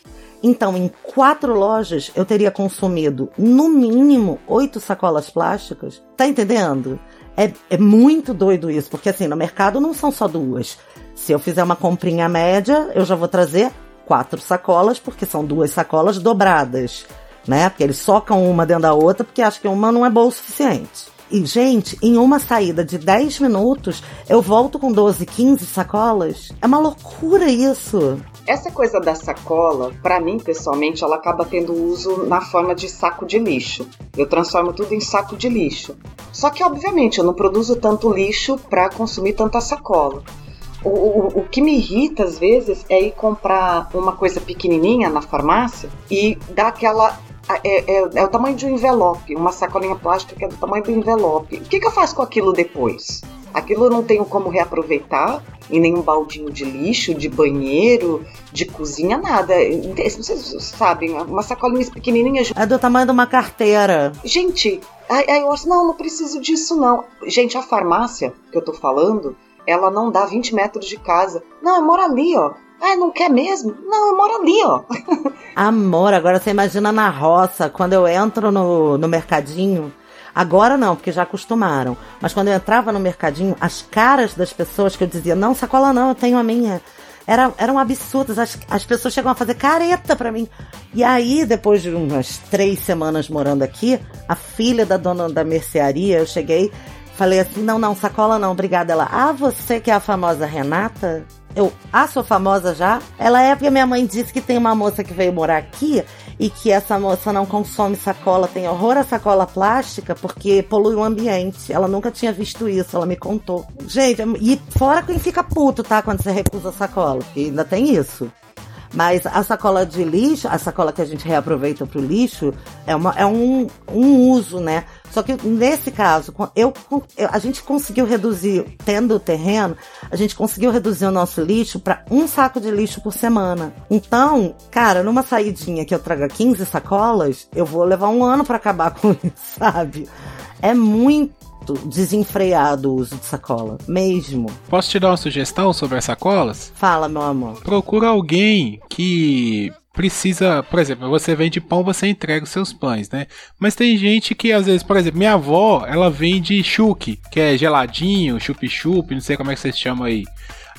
Então, em quatro lojas, eu teria consumido no mínimo oito sacolas plásticas. Tá entendendo? É, é muito doido isso, porque assim, no mercado não são só duas. Se eu fizer uma comprinha média, eu já vou trazer quatro sacolas, porque são duas sacolas dobradas, né? Porque eles socam uma dentro da outra, porque acham que uma não é boa o suficiente. E, gente, em uma saída de 10 minutos, eu volto com 12, 15 sacolas. É uma loucura isso. Essa coisa da sacola, para mim pessoalmente, ela acaba tendo uso na forma de saco de lixo. Eu transformo tudo em saco de lixo. Só que, obviamente, eu não produzo tanto lixo para consumir tanta sacola. O, o, o, que me irrita às vezes é ir comprar uma coisa pequenininha na farmácia e dar aquela é, é, é o tamanho de um envelope, uma sacolinha plástica que é do tamanho do envelope. O que, que eu faço com aquilo depois? Aquilo eu não tenho como reaproveitar em nenhum baldinho de lixo, de banheiro, de cozinha, nada. Vocês sabem, uma sacolinha pequenininha. É do tamanho de uma carteira. Gente, aí, aí eu acho, não, não preciso disso não. Gente, a farmácia que eu tô falando, ela não dá 20 metros de casa. Não, eu moro ali, ó. Ah, não quer mesmo? Não, eu moro ali, ó. Amor, agora você imagina na roça, quando eu entro no, no mercadinho. Agora não, porque já acostumaram. Mas quando eu entrava no mercadinho, as caras das pessoas que eu dizia, não, sacola não, eu tenho a minha. Era, eram absurdas. As, as pessoas chegam a fazer careta para mim. E aí, depois de umas três semanas morando aqui, a filha da dona da mercearia, eu cheguei, falei assim: não, não, sacola não, obrigada. Ela, ah, você que é a famosa Renata? Eu, ah, sou famosa já? Ela é porque minha mãe disse que tem uma moça que veio morar aqui e que essa moça não consome sacola, tem horror a sacola plástica porque polui o ambiente. Ela nunca tinha visto isso, ela me contou. Gente, e fora quem fica puto, tá? Quando você recusa sacola, porque ainda tem isso. Mas a sacola de lixo, a sacola que a gente reaproveita para o lixo, é, uma, é um, um uso, né? Só que nesse caso, eu, a gente conseguiu reduzir, tendo o terreno, a gente conseguiu reduzir o nosso lixo para um saco de lixo por semana. Então, cara, numa saidinha que eu traga 15 sacolas, eu vou levar um ano para acabar com isso, sabe? É muito desenfreado o uso de sacola, mesmo. Posso te dar uma sugestão sobre as sacolas? Fala, meu amor. Procura alguém que precisa, por exemplo, você vende pão, você entrega os seus pães, né? Mas tem gente que às vezes, por exemplo, minha avó, ela vende chuque, que é geladinho, chup-chup, não sei como é que vocês chamam aí.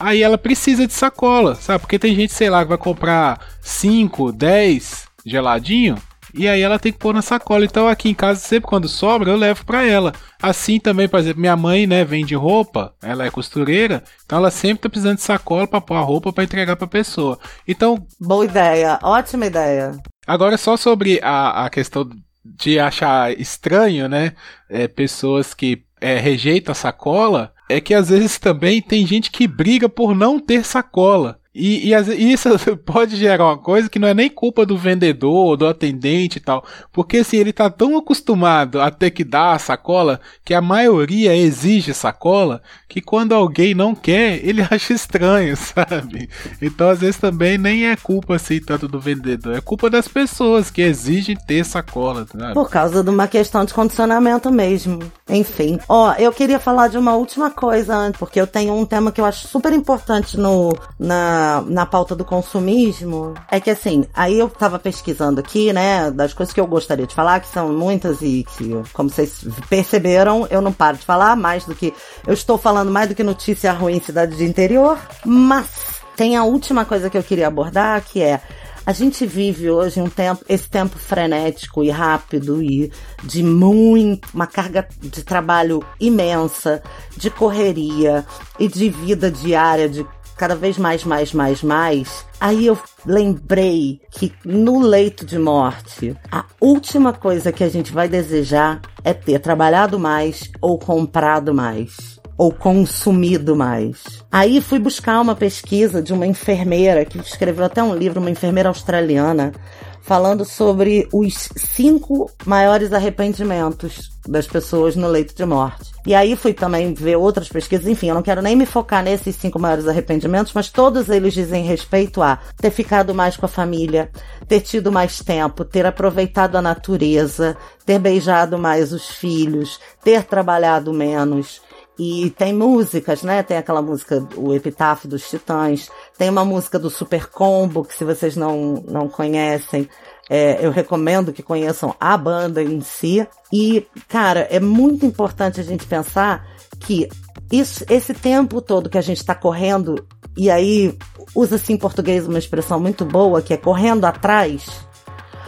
Aí ela precisa de sacola, sabe? Porque tem gente, sei lá, que vai comprar 5, 10 geladinho e aí ela tem que pôr na sacola. Então aqui em casa, sempre quando sobra, eu levo para ela. Assim também, por exemplo, minha mãe, né, vende roupa, ela é costureira, então ela sempre tá precisando de sacola para pôr a roupa para entregar para pessoa. Então, boa ideia, ótima ideia. Agora só sobre a, a questão de achar estranho, né, é, pessoas que é, rejeitam a sacola, é que às vezes também tem gente que briga por não ter sacola. E, e, e, isso pode gerar uma coisa que não é nem culpa do vendedor, do atendente e tal. Porque assim, ele tá tão acostumado a ter que dar a sacola, que a maioria exige sacola, que quando alguém não quer, ele acha estranho, sabe? Então às vezes também nem é culpa assim tanto do vendedor, é culpa das pessoas que exigem ter sacola, sabe? Por causa de uma questão de condicionamento mesmo. Enfim. Ó, eu queria falar de uma última coisa, porque eu tenho um tema que eu acho super importante no, na na, pauta do consumismo é que assim, aí eu tava pesquisando aqui, né, das coisas que eu gostaria de falar, que são muitas e que, como vocês perceberam, eu não paro de falar mais do que. Eu estou falando mais do que notícia ruim em cidade de interior, mas tem a última coisa que eu queria abordar, que é a gente vive hoje um tempo, esse tempo frenético e rápido e de muito, uma carga de trabalho imensa, de correria e de vida diária, de cada vez mais, mais, mais, mais. Aí eu lembrei que no leito de morte, a última coisa que a gente vai desejar é ter trabalhado mais ou comprado mais ou consumido mais. Aí fui buscar uma pesquisa de uma enfermeira que escreveu até um livro, uma enfermeira australiana, falando sobre os cinco maiores arrependimentos das pessoas no leito de morte. E aí fui também ver outras pesquisas, enfim, eu não quero nem me focar nesses cinco maiores arrependimentos, mas todos eles dizem respeito a ter ficado mais com a família, ter tido mais tempo, ter aproveitado a natureza, ter beijado mais os filhos, ter trabalhado menos. E tem músicas, né? Tem aquela música, o Epitáfio dos Titãs. Tem uma música do Super Combo, que se vocês não, não conhecem, é, eu recomendo que conheçam a banda em si. E, cara, é muito importante a gente pensar que isso, esse tempo todo que a gente está correndo, e aí usa-se em português uma expressão muito boa, que é correndo atrás.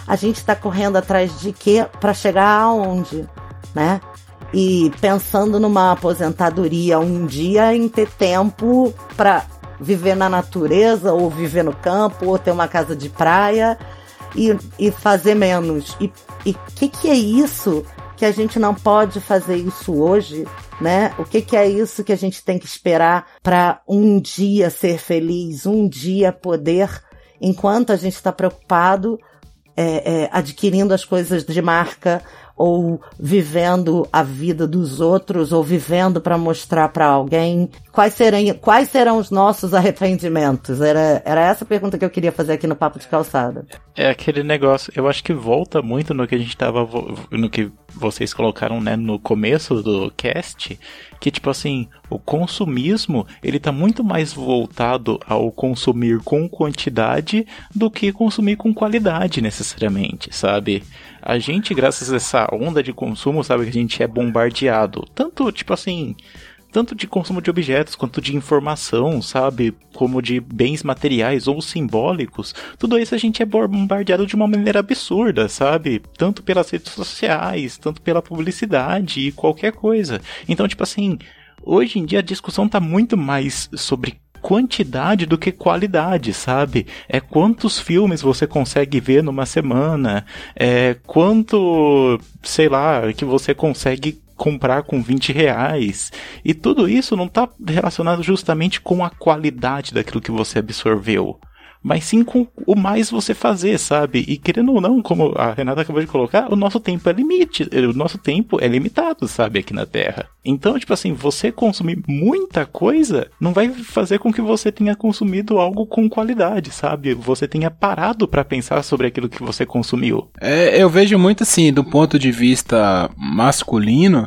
A gente está correndo atrás de quê? Para chegar aonde, né? e pensando numa aposentadoria um dia em ter tempo para viver na natureza ou viver no campo ou ter uma casa de praia e, e fazer menos. E o que, que é isso que a gente não pode fazer isso hoje, né? O que, que é isso que a gente tem que esperar para um dia ser feliz, um dia poder, enquanto a gente está preocupado é, é, adquirindo as coisas de marca, ou vivendo a vida dos outros, ou vivendo para mostrar para alguém? Quais serão, quais serão os nossos arrependimentos? Era, era essa pergunta que eu queria fazer aqui no Papo de Calçada. É aquele negócio, eu acho que volta muito no que a gente tava. no que vocês colocaram, né, no começo do cast, que tipo assim, o consumismo, ele tá muito mais voltado ao consumir com quantidade do que consumir com qualidade necessariamente, sabe? A gente, graças a essa onda de consumo, sabe que a gente é bombardeado, tanto tipo assim, tanto de consumo de objetos quanto de informação, sabe? Como de bens materiais ou simbólicos. Tudo isso a gente é bombardeado de uma maneira absurda, sabe? Tanto pelas redes sociais, tanto pela publicidade e qualquer coisa. Então, tipo assim, hoje em dia a discussão tá muito mais sobre quantidade do que qualidade, sabe? É quantos filmes você consegue ver numa semana, é quanto, sei lá, que você consegue comprar com 20 reais. E tudo isso não está relacionado justamente com a qualidade daquilo que você absorveu. Mas sim com o mais você fazer, sabe? E querendo ou não, como a Renata acabou de colocar, o nosso tempo é limite, o nosso tempo é limitado, sabe, aqui na Terra. Então, tipo assim, você consumir muita coisa não vai fazer com que você tenha consumido algo com qualidade, sabe? Você tenha parado para pensar sobre aquilo que você consumiu. É, eu vejo muito assim, do ponto de vista masculino,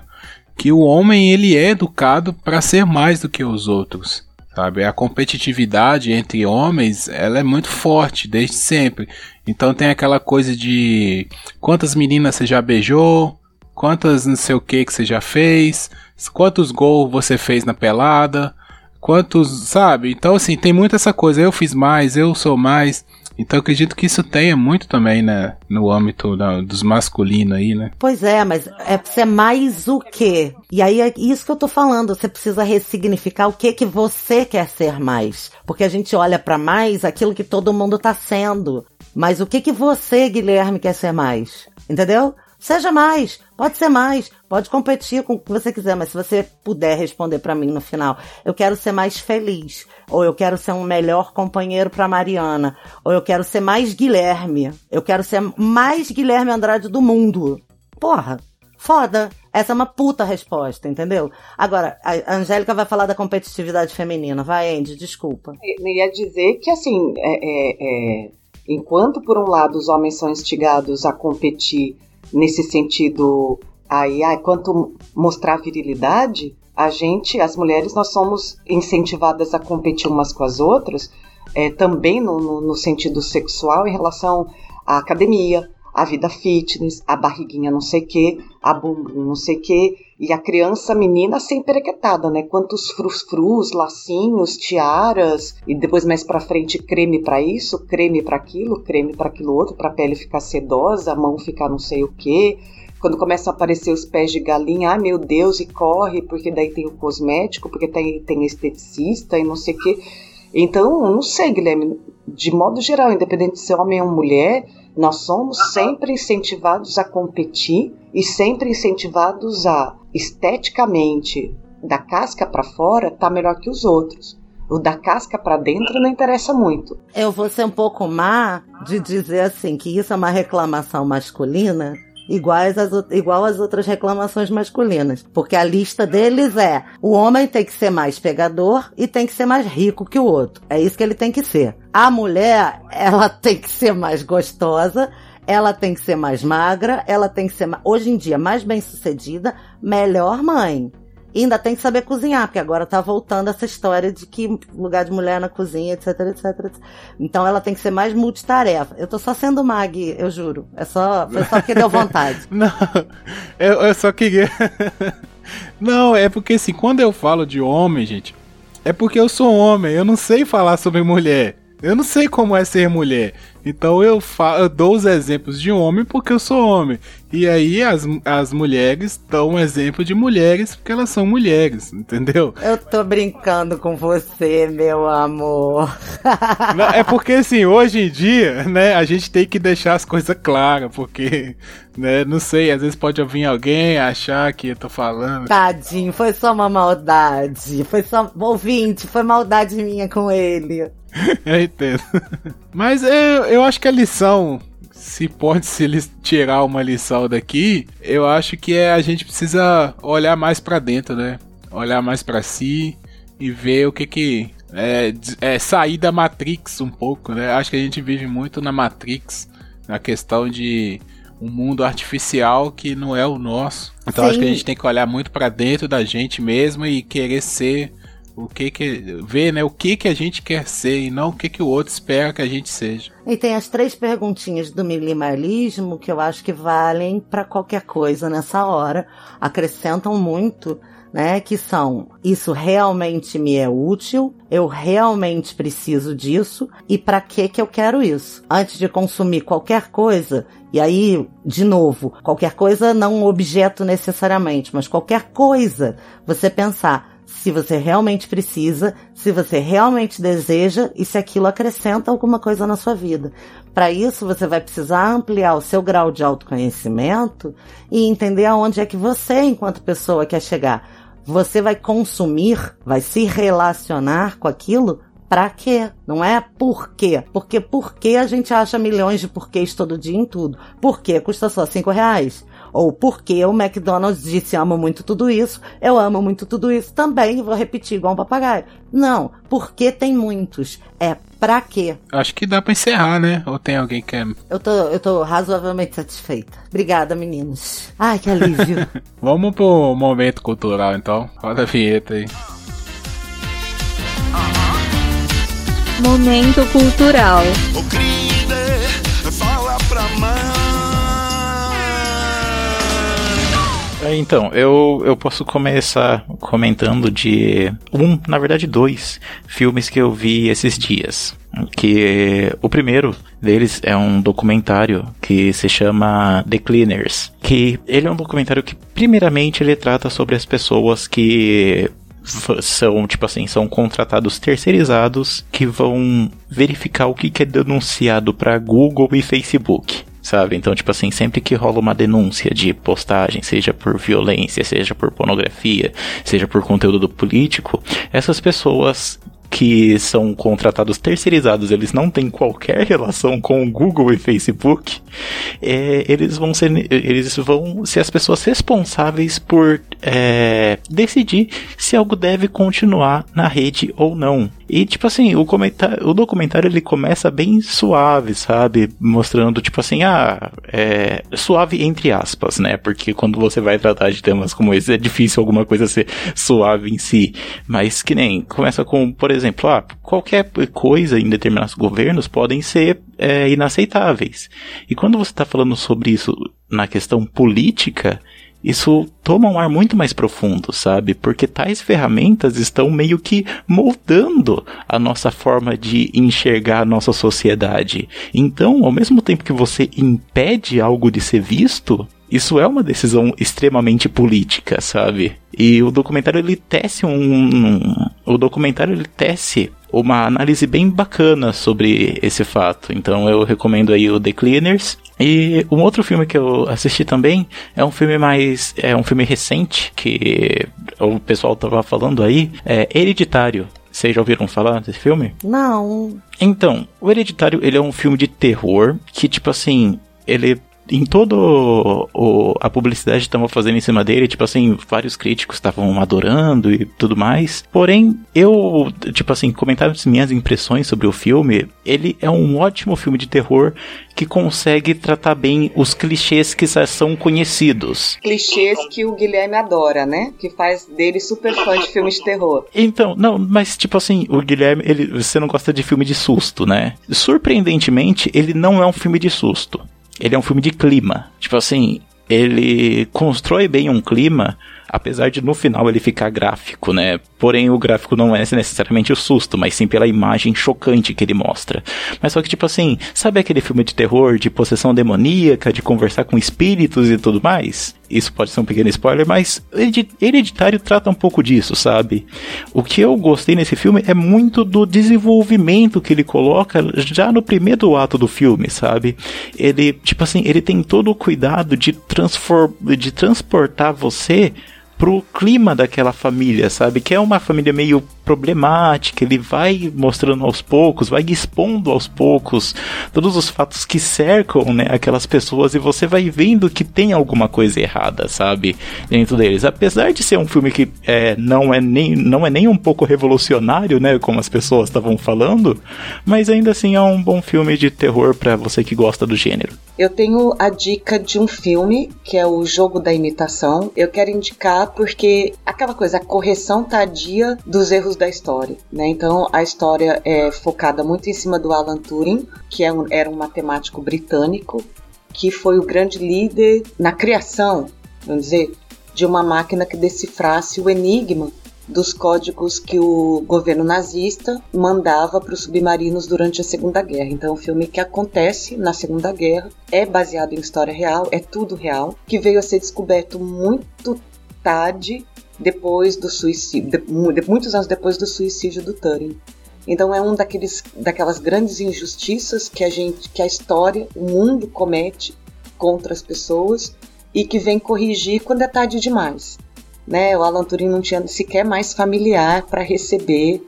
que o homem ele é educado para ser mais do que os outros, sabe? A competitividade entre homens, ela é muito forte desde sempre. Então tem aquela coisa de quantas meninas você já beijou, quantas não sei o que que você já fez, quantos gols você fez na pelada, quantos, sabe? Então assim, tem muito essa coisa, eu fiz mais, eu sou mais. Então acredito que isso tenha muito também, né, no âmbito da, dos masculinos aí, né? Pois é, mas é ser mais o quê? E aí é isso que eu tô falando, você precisa ressignificar o que que você quer ser mais. Porque a gente olha para mais aquilo que todo mundo tá sendo. Mas o que que você, Guilherme, quer ser mais? Entendeu? Seja mais, pode ser mais, pode competir com o que você quiser, mas se você puder responder para mim no final, eu quero ser mais feliz, ou eu quero ser um melhor companheiro para Mariana, ou eu quero ser mais Guilherme, eu quero ser mais Guilherme Andrade do mundo. Porra, foda. Essa é uma puta resposta, entendeu? Agora, a Angélica vai falar da competitividade feminina. Vai, Andy, desculpa. Eu ia dizer que, assim, é, é, é, enquanto por um lado os homens são instigados a competir nesse sentido aí, ai, quanto mostrar virilidade, a gente, as mulheres, nós somos incentivadas a competir umas com as outras, é, também no, no, no sentido sexual em relação à academia, à vida fitness, a barriguinha não sei que, a bumbum não sei que, e a criança menina sempre perequetada, né? Quantos frus-frus, lacinhos, tiaras, e depois mais para frente creme para isso, creme para aquilo, creme para aquilo outro, para a pele ficar sedosa, a mão ficar não sei o que. Quando começa a aparecer os pés de galinha, ah meu Deus, e corre, porque daí tem o cosmético, porque tem, tem esteticista e não sei o que. Então, não sei, Guilherme, de modo geral, independente de ser homem ou mulher, nós somos sempre incentivados a competir e sempre incentivados a esteticamente da casca para fora tá melhor que os outros. O da casca para dentro não interessa muito. Eu vou ser um pouco má de dizer assim que isso é uma reclamação masculina, iguais às, igual às outras reclamações masculinas. Porque a lista deles é: o homem tem que ser mais pegador e tem que ser mais rico que o outro. É isso que ele tem que ser. A mulher, ela tem que ser mais gostosa. Ela tem que ser mais magra, ela tem que ser, hoje em dia, mais bem sucedida, melhor mãe. Ainda tem que saber cozinhar, porque agora tá voltando essa história de que lugar de mulher na cozinha, etc, etc, etc. Então ela tem que ser mais multitarefa. Eu tô só sendo mag, eu juro. É só, foi só porque deu vontade. Não, eu, eu só queria. não, é porque assim, quando eu falo de homem, gente, é porque eu sou homem, eu não sei falar sobre mulher. Eu não sei como é ser mulher. Então eu, eu dou os exemplos de homem porque eu sou homem. E aí as, as mulheres dão um exemplo de mulheres porque elas são mulheres, entendeu? Eu tô brincando com você, meu amor. Não, é porque assim, hoje em dia, né, a gente tem que deixar as coisas claras, porque, né, não sei, às vezes pode vir alguém achar que eu tô falando. Tadinho, foi só uma maldade. Foi só. Ouvinte, foi maldade minha com ele. eu entendo. Mas eu, eu acho que a lição se pode se tirar uma lição daqui, eu acho que é a gente precisa olhar mais pra dentro, né? Olhar mais pra si e ver o que que é, é sair da Matrix um pouco, né? Acho que a gente vive muito na Matrix, na questão de um mundo artificial que não é o nosso. Então acho que a Sim. gente tem que olhar muito pra dentro da gente mesmo e querer ser o que que ver, né, o que que a gente quer ser e não o que que o outro espera que a gente seja. E tem as três perguntinhas do minimalismo que eu acho que valem para qualquer coisa nessa hora, acrescentam muito, né? Que são: isso realmente me é útil? Eu realmente preciso disso? E para que que eu quero isso? Antes de consumir qualquer coisa, e aí, de novo, qualquer coisa não um objeto necessariamente, mas qualquer coisa, você pensar se você realmente precisa, se você realmente deseja e se aquilo acrescenta alguma coisa na sua vida. Para isso, você vai precisar ampliar o seu grau de autoconhecimento e entender aonde é que você, enquanto pessoa, quer chegar. Você vai consumir, vai se relacionar com aquilo Pra quê? Não é por quê. Porque por quê a gente acha milhões de porquês todo dia em tudo. Por quê custa só cinco reais? Ou por que o McDonald's disse amo muito tudo isso, eu amo muito tudo isso também, vou repetir igual um papagaio. Não, porque tem muitos. É pra quê? Acho que dá pra encerrar, né? Ou tem alguém que quer... Eu tô, eu tô razoavelmente satisfeita. Obrigada, meninos. Ai, que alívio. Vamos pro momento cultural então. Roda a vinheta aí. Momento cultural. Ô Cride, É, Então, eu, eu posso começar comentando de um, na verdade dois, filmes que eu vi esses dias. Que o primeiro deles é um documentário que se chama The Cleaners. Que ele é um documentário que, primeiramente, ele trata sobre as pessoas que são, tipo assim, são contratados terceirizados que vão verificar o que é denunciado para Google e Facebook. Sabe? Então, tipo assim, sempre que rola uma denúncia de postagem, seja por violência, seja por pornografia, seja por conteúdo do político, essas pessoas que são contratados terceirizados, eles não têm qualquer relação com o Google e Facebook, é, eles vão ser, eles vão ser as pessoas responsáveis por é, decidir se algo deve continuar na rede ou não. E tipo assim, o, comentário, o documentário ele começa bem suave, sabe? Mostrando tipo assim, ah, é, suave entre aspas, né? Porque quando você vai tratar de temas como esse é difícil alguma coisa ser suave em si. Mas que nem começa com, por exemplo, ah, qualquer coisa em determinados governos podem ser é, inaceitáveis. E quando você está falando sobre isso na questão política, isso toma um ar muito mais profundo, sabe? Porque tais ferramentas estão meio que moldando a nossa forma de enxergar a nossa sociedade. Então, ao mesmo tempo que você impede algo de ser visto, isso é uma decisão extremamente política, sabe? E o documentário ele tece um, o documentário ele tece uma análise bem bacana sobre esse fato. Então eu recomendo aí o The Cleaners. E um outro filme que eu assisti também é um filme mais é um filme recente que o pessoal tava falando aí, é Hereditário. Vocês já ouviram falar desse filme? Não. Então, o Hereditário, ele é um filme de terror que, tipo assim, ele em toda a publicidade que estavam fazendo em cima dele, tipo assim, vários críticos estavam adorando e tudo mais. Porém, eu, tipo assim, comentar as minhas impressões sobre o filme, ele é um ótimo filme de terror que consegue tratar bem os clichês que já são conhecidos. Clichês que o Guilherme adora, né? Que faz dele super fã de filmes de terror. Então, não, mas tipo assim, o Guilherme, ele, você não gosta de filme de susto, né? Surpreendentemente, ele não é um filme de susto. Ele é um filme de clima. Tipo assim, ele constrói bem um clima, apesar de no final ele ficar gráfico, né? Porém, o gráfico não é necessariamente o susto, mas sim pela imagem chocante que ele mostra. Mas só que, tipo assim, sabe aquele filme de terror, de possessão demoníaca, de conversar com espíritos e tudo mais? Isso pode ser um pequeno spoiler, mas Hereditário trata um pouco disso, sabe? O que eu gostei nesse filme é muito do desenvolvimento que ele coloca já no primeiro ato do filme, sabe? Ele, tipo assim, ele tem todo o cuidado de, de transportar você pro clima daquela família, sabe? Que é uma família meio problemática, ele vai mostrando aos poucos, vai expondo aos poucos todos os fatos que cercam, né, aquelas pessoas e você vai vendo que tem alguma coisa errada, sabe, dentro deles. Apesar de ser um filme que é, não, é nem, não é nem um pouco revolucionário, né, como as pessoas estavam falando, mas ainda assim é um bom filme de terror para você que gosta do gênero. Eu tenho a dica de um filme que é o Jogo da Imitação. Eu quero indicar porque aquela coisa, a correção tardia dos erros da história, né? Então a história é focada muito em cima do Alan Turing, que é um, era um matemático britânico que foi o grande líder na criação, vamos dizer, de uma máquina que decifrasse o enigma dos códigos que o governo nazista mandava para os submarinos durante a Segunda Guerra. Então, um filme que acontece na Segunda Guerra, é baseado em história real, é tudo real, que veio a ser descoberto muito tarde depois do suicídio, de, muitos anos depois do suicídio do Turing. Então é um daqueles, daquelas grandes injustiças que a gente, que a história, o mundo comete contra as pessoas e que vem corrigir quando é tarde demais né? O Alan Turing não tinha sequer mais familiar para receber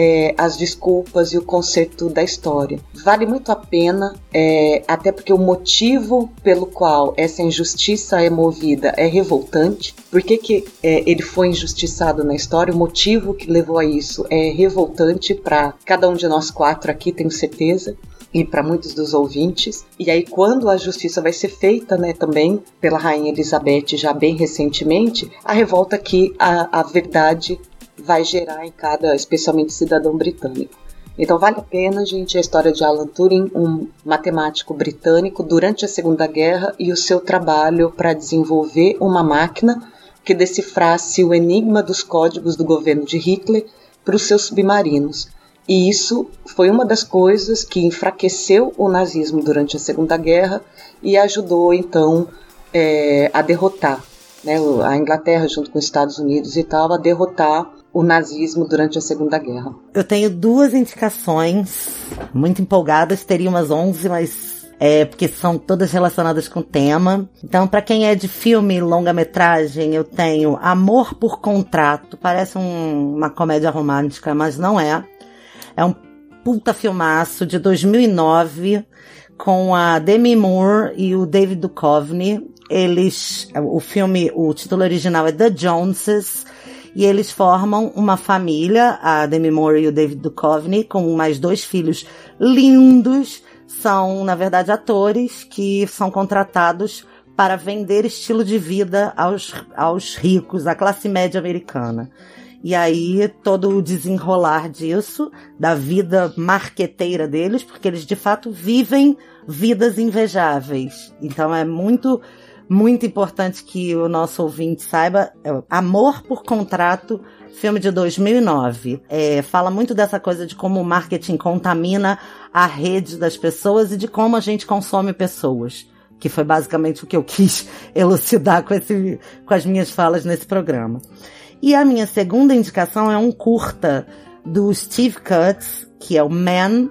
é, as desculpas e o conserto da história. Vale muito a pena, é, até porque o motivo pelo qual essa injustiça é movida é revoltante. Por que, que é, ele foi injustiçado na história? O motivo que levou a isso é revoltante para cada um de nós quatro aqui, tenho certeza e para muitos dos ouvintes. E aí, quando a justiça vai ser feita, né, também pela Rainha Elizabeth, já bem recentemente, a revolta que a, a verdade vai gerar em cada, especialmente cidadão britânico. Então vale a pena, gente, a história de Alan Turing, um matemático britânico durante a Segunda Guerra e o seu trabalho para desenvolver uma máquina que decifrasse o enigma dos códigos do governo de Hitler para os seus submarinos. E isso foi uma das coisas que enfraqueceu o nazismo durante a Segunda Guerra e ajudou então é, a derrotar né, a Inglaterra junto com os Estados Unidos e tal a derrotar o nazismo durante a Segunda Guerra. Eu tenho duas indicações muito empolgadas, teria umas 11, mas é, porque são todas relacionadas com o tema. Então, para quem é de filme longa-metragem, eu tenho Amor por Contrato. Parece um, uma comédia romântica, mas não é. É um puta filmaço de 2009 com a Demi Moore e o David Duchovny. Eles, o filme, o título original é The Joneses e eles formam uma família, a Demi Moore e o David Duchovny, com mais dois filhos lindos. São, na verdade, atores que são contratados para vender estilo de vida aos, aos ricos, à classe média americana. E aí todo o desenrolar disso, da vida marqueteira deles, porque eles de fato vivem vidas invejáveis. Então é muito, muito importante que o nosso ouvinte saiba. É, Amor por Contrato, filme de 2009. É, fala muito dessa coisa de como o marketing contamina a rede das pessoas e de como a gente consome pessoas que foi basicamente o que eu quis elucidar com, esse, com as minhas falas nesse programa. E a minha segunda indicação é um curta do Steve Cutts, que é o Man.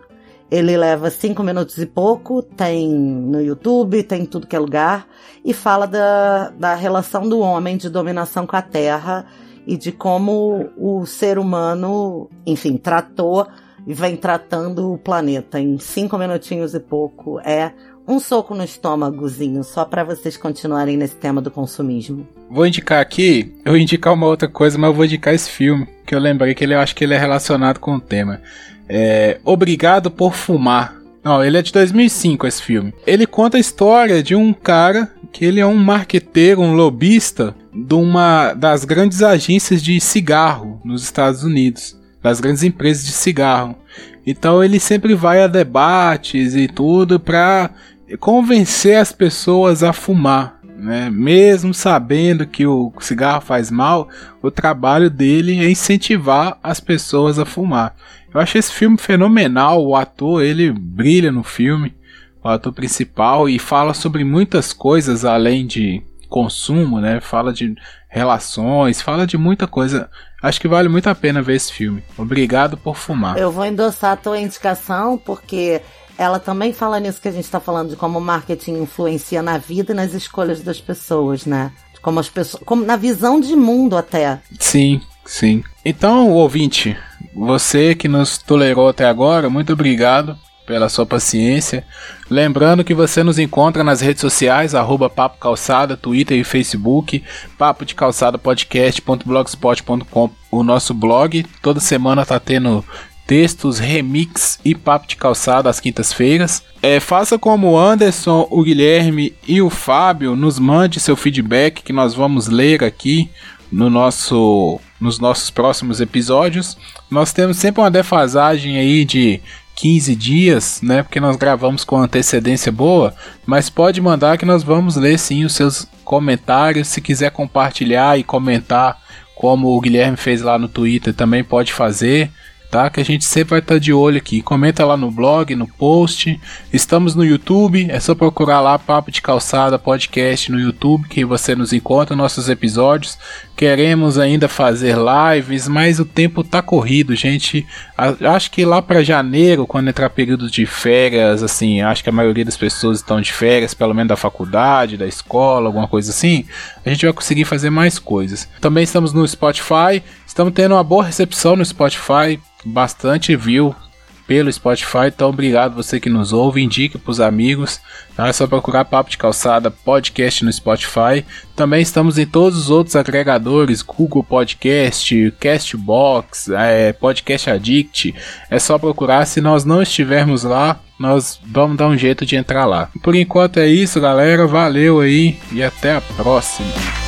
Ele leva cinco minutos e pouco, tem no YouTube, tem tudo que é lugar, e fala da, da relação do homem de dominação com a Terra e de como o ser humano, enfim, tratou e vem tratando o planeta em cinco minutinhos e pouco. É um soco no estômagozinho, só para vocês continuarem nesse tema do consumismo. Vou indicar aqui, eu vou indicar uma outra coisa, mas eu vou indicar esse filme, que eu lembrei que ele, eu acho que ele é relacionado com o tema. É Obrigado por Fumar. Não, ele é de 2005 esse filme. Ele conta a história de um cara que ele é um marqueteiro, um lobista de uma das grandes agências de cigarro nos Estados Unidos, das grandes empresas de cigarro. Então ele sempre vai a debates e tudo para convencer as pessoas a fumar. Né? Mesmo sabendo que o cigarro faz mal, o trabalho dele é incentivar as pessoas a fumar. Eu achei esse filme fenomenal. O ator ele brilha no filme, o ator principal, e fala sobre muitas coisas além de consumo, né? Fala de relações, fala de muita coisa. Acho que vale muito a pena ver esse filme. Obrigado por fumar. Eu vou endossar a tua indicação porque ela também fala nisso que a gente está falando de como o marketing influencia na vida e nas escolhas das pessoas, né? De como as pessoas, como na visão de mundo até. Sim, Sim. Então, ouvinte, você que nos tolerou até agora, muito obrigado pela sua paciência. Lembrando que você nos encontra nas redes sociais, arroba Papo Calçada, Twitter e Facebook, papo de calçada podcast.blogspot.com, o nosso blog. Toda semana tá tendo textos, remix e papo de calçada às quintas-feiras. É, faça como o Anderson, o Guilherme e o Fábio, nos mande seu feedback que nós vamos ler aqui no nosso, nos nossos próximos episódios. Nós temos sempre uma defasagem aí de 15 dias, né? Porque nós gravamos com antecedência boa, mas pode mandar que nós vamos ler sim os seus comentários. Se quiser compartilhar e comentar, como o Guilherme fez lá no Twitter, também pode fazer tá? Que a gente sempre vai estar tá de olho aqui. Comenta lá no blog, no post. Estamos no YouTube, é só procurar lá Papo de Calçada Podcast no YouTube que você nos encontra nossos episódios. Queremos ainda fazer lives, mas o tempo tá corrido, gente. Acho que lá para janeiro, quando entrar período de férias, assim, acho que a maioria das pessoas estão de férias, pelo menos da faculdade, da escola, alguma coisa assim, a gente vai conseguir fazer mais coisas. Também estamos no Spotify, estamos tendo uma boa recepção no Spotify bastante view pelo Spotify, então obrigado você que nos ouve, indique para os amigos, tá? é só procurar Papo de Calçada Podcast no Spotify, também estamos em todos os outros agregadores, Google Podcast, Castbox, é, Podcast Addict, é só procurar, se nós não estivermos lá, nós vamos dar um jeito de entrar lá. Por enquanto é isso galera, valeu aí e até a próxima.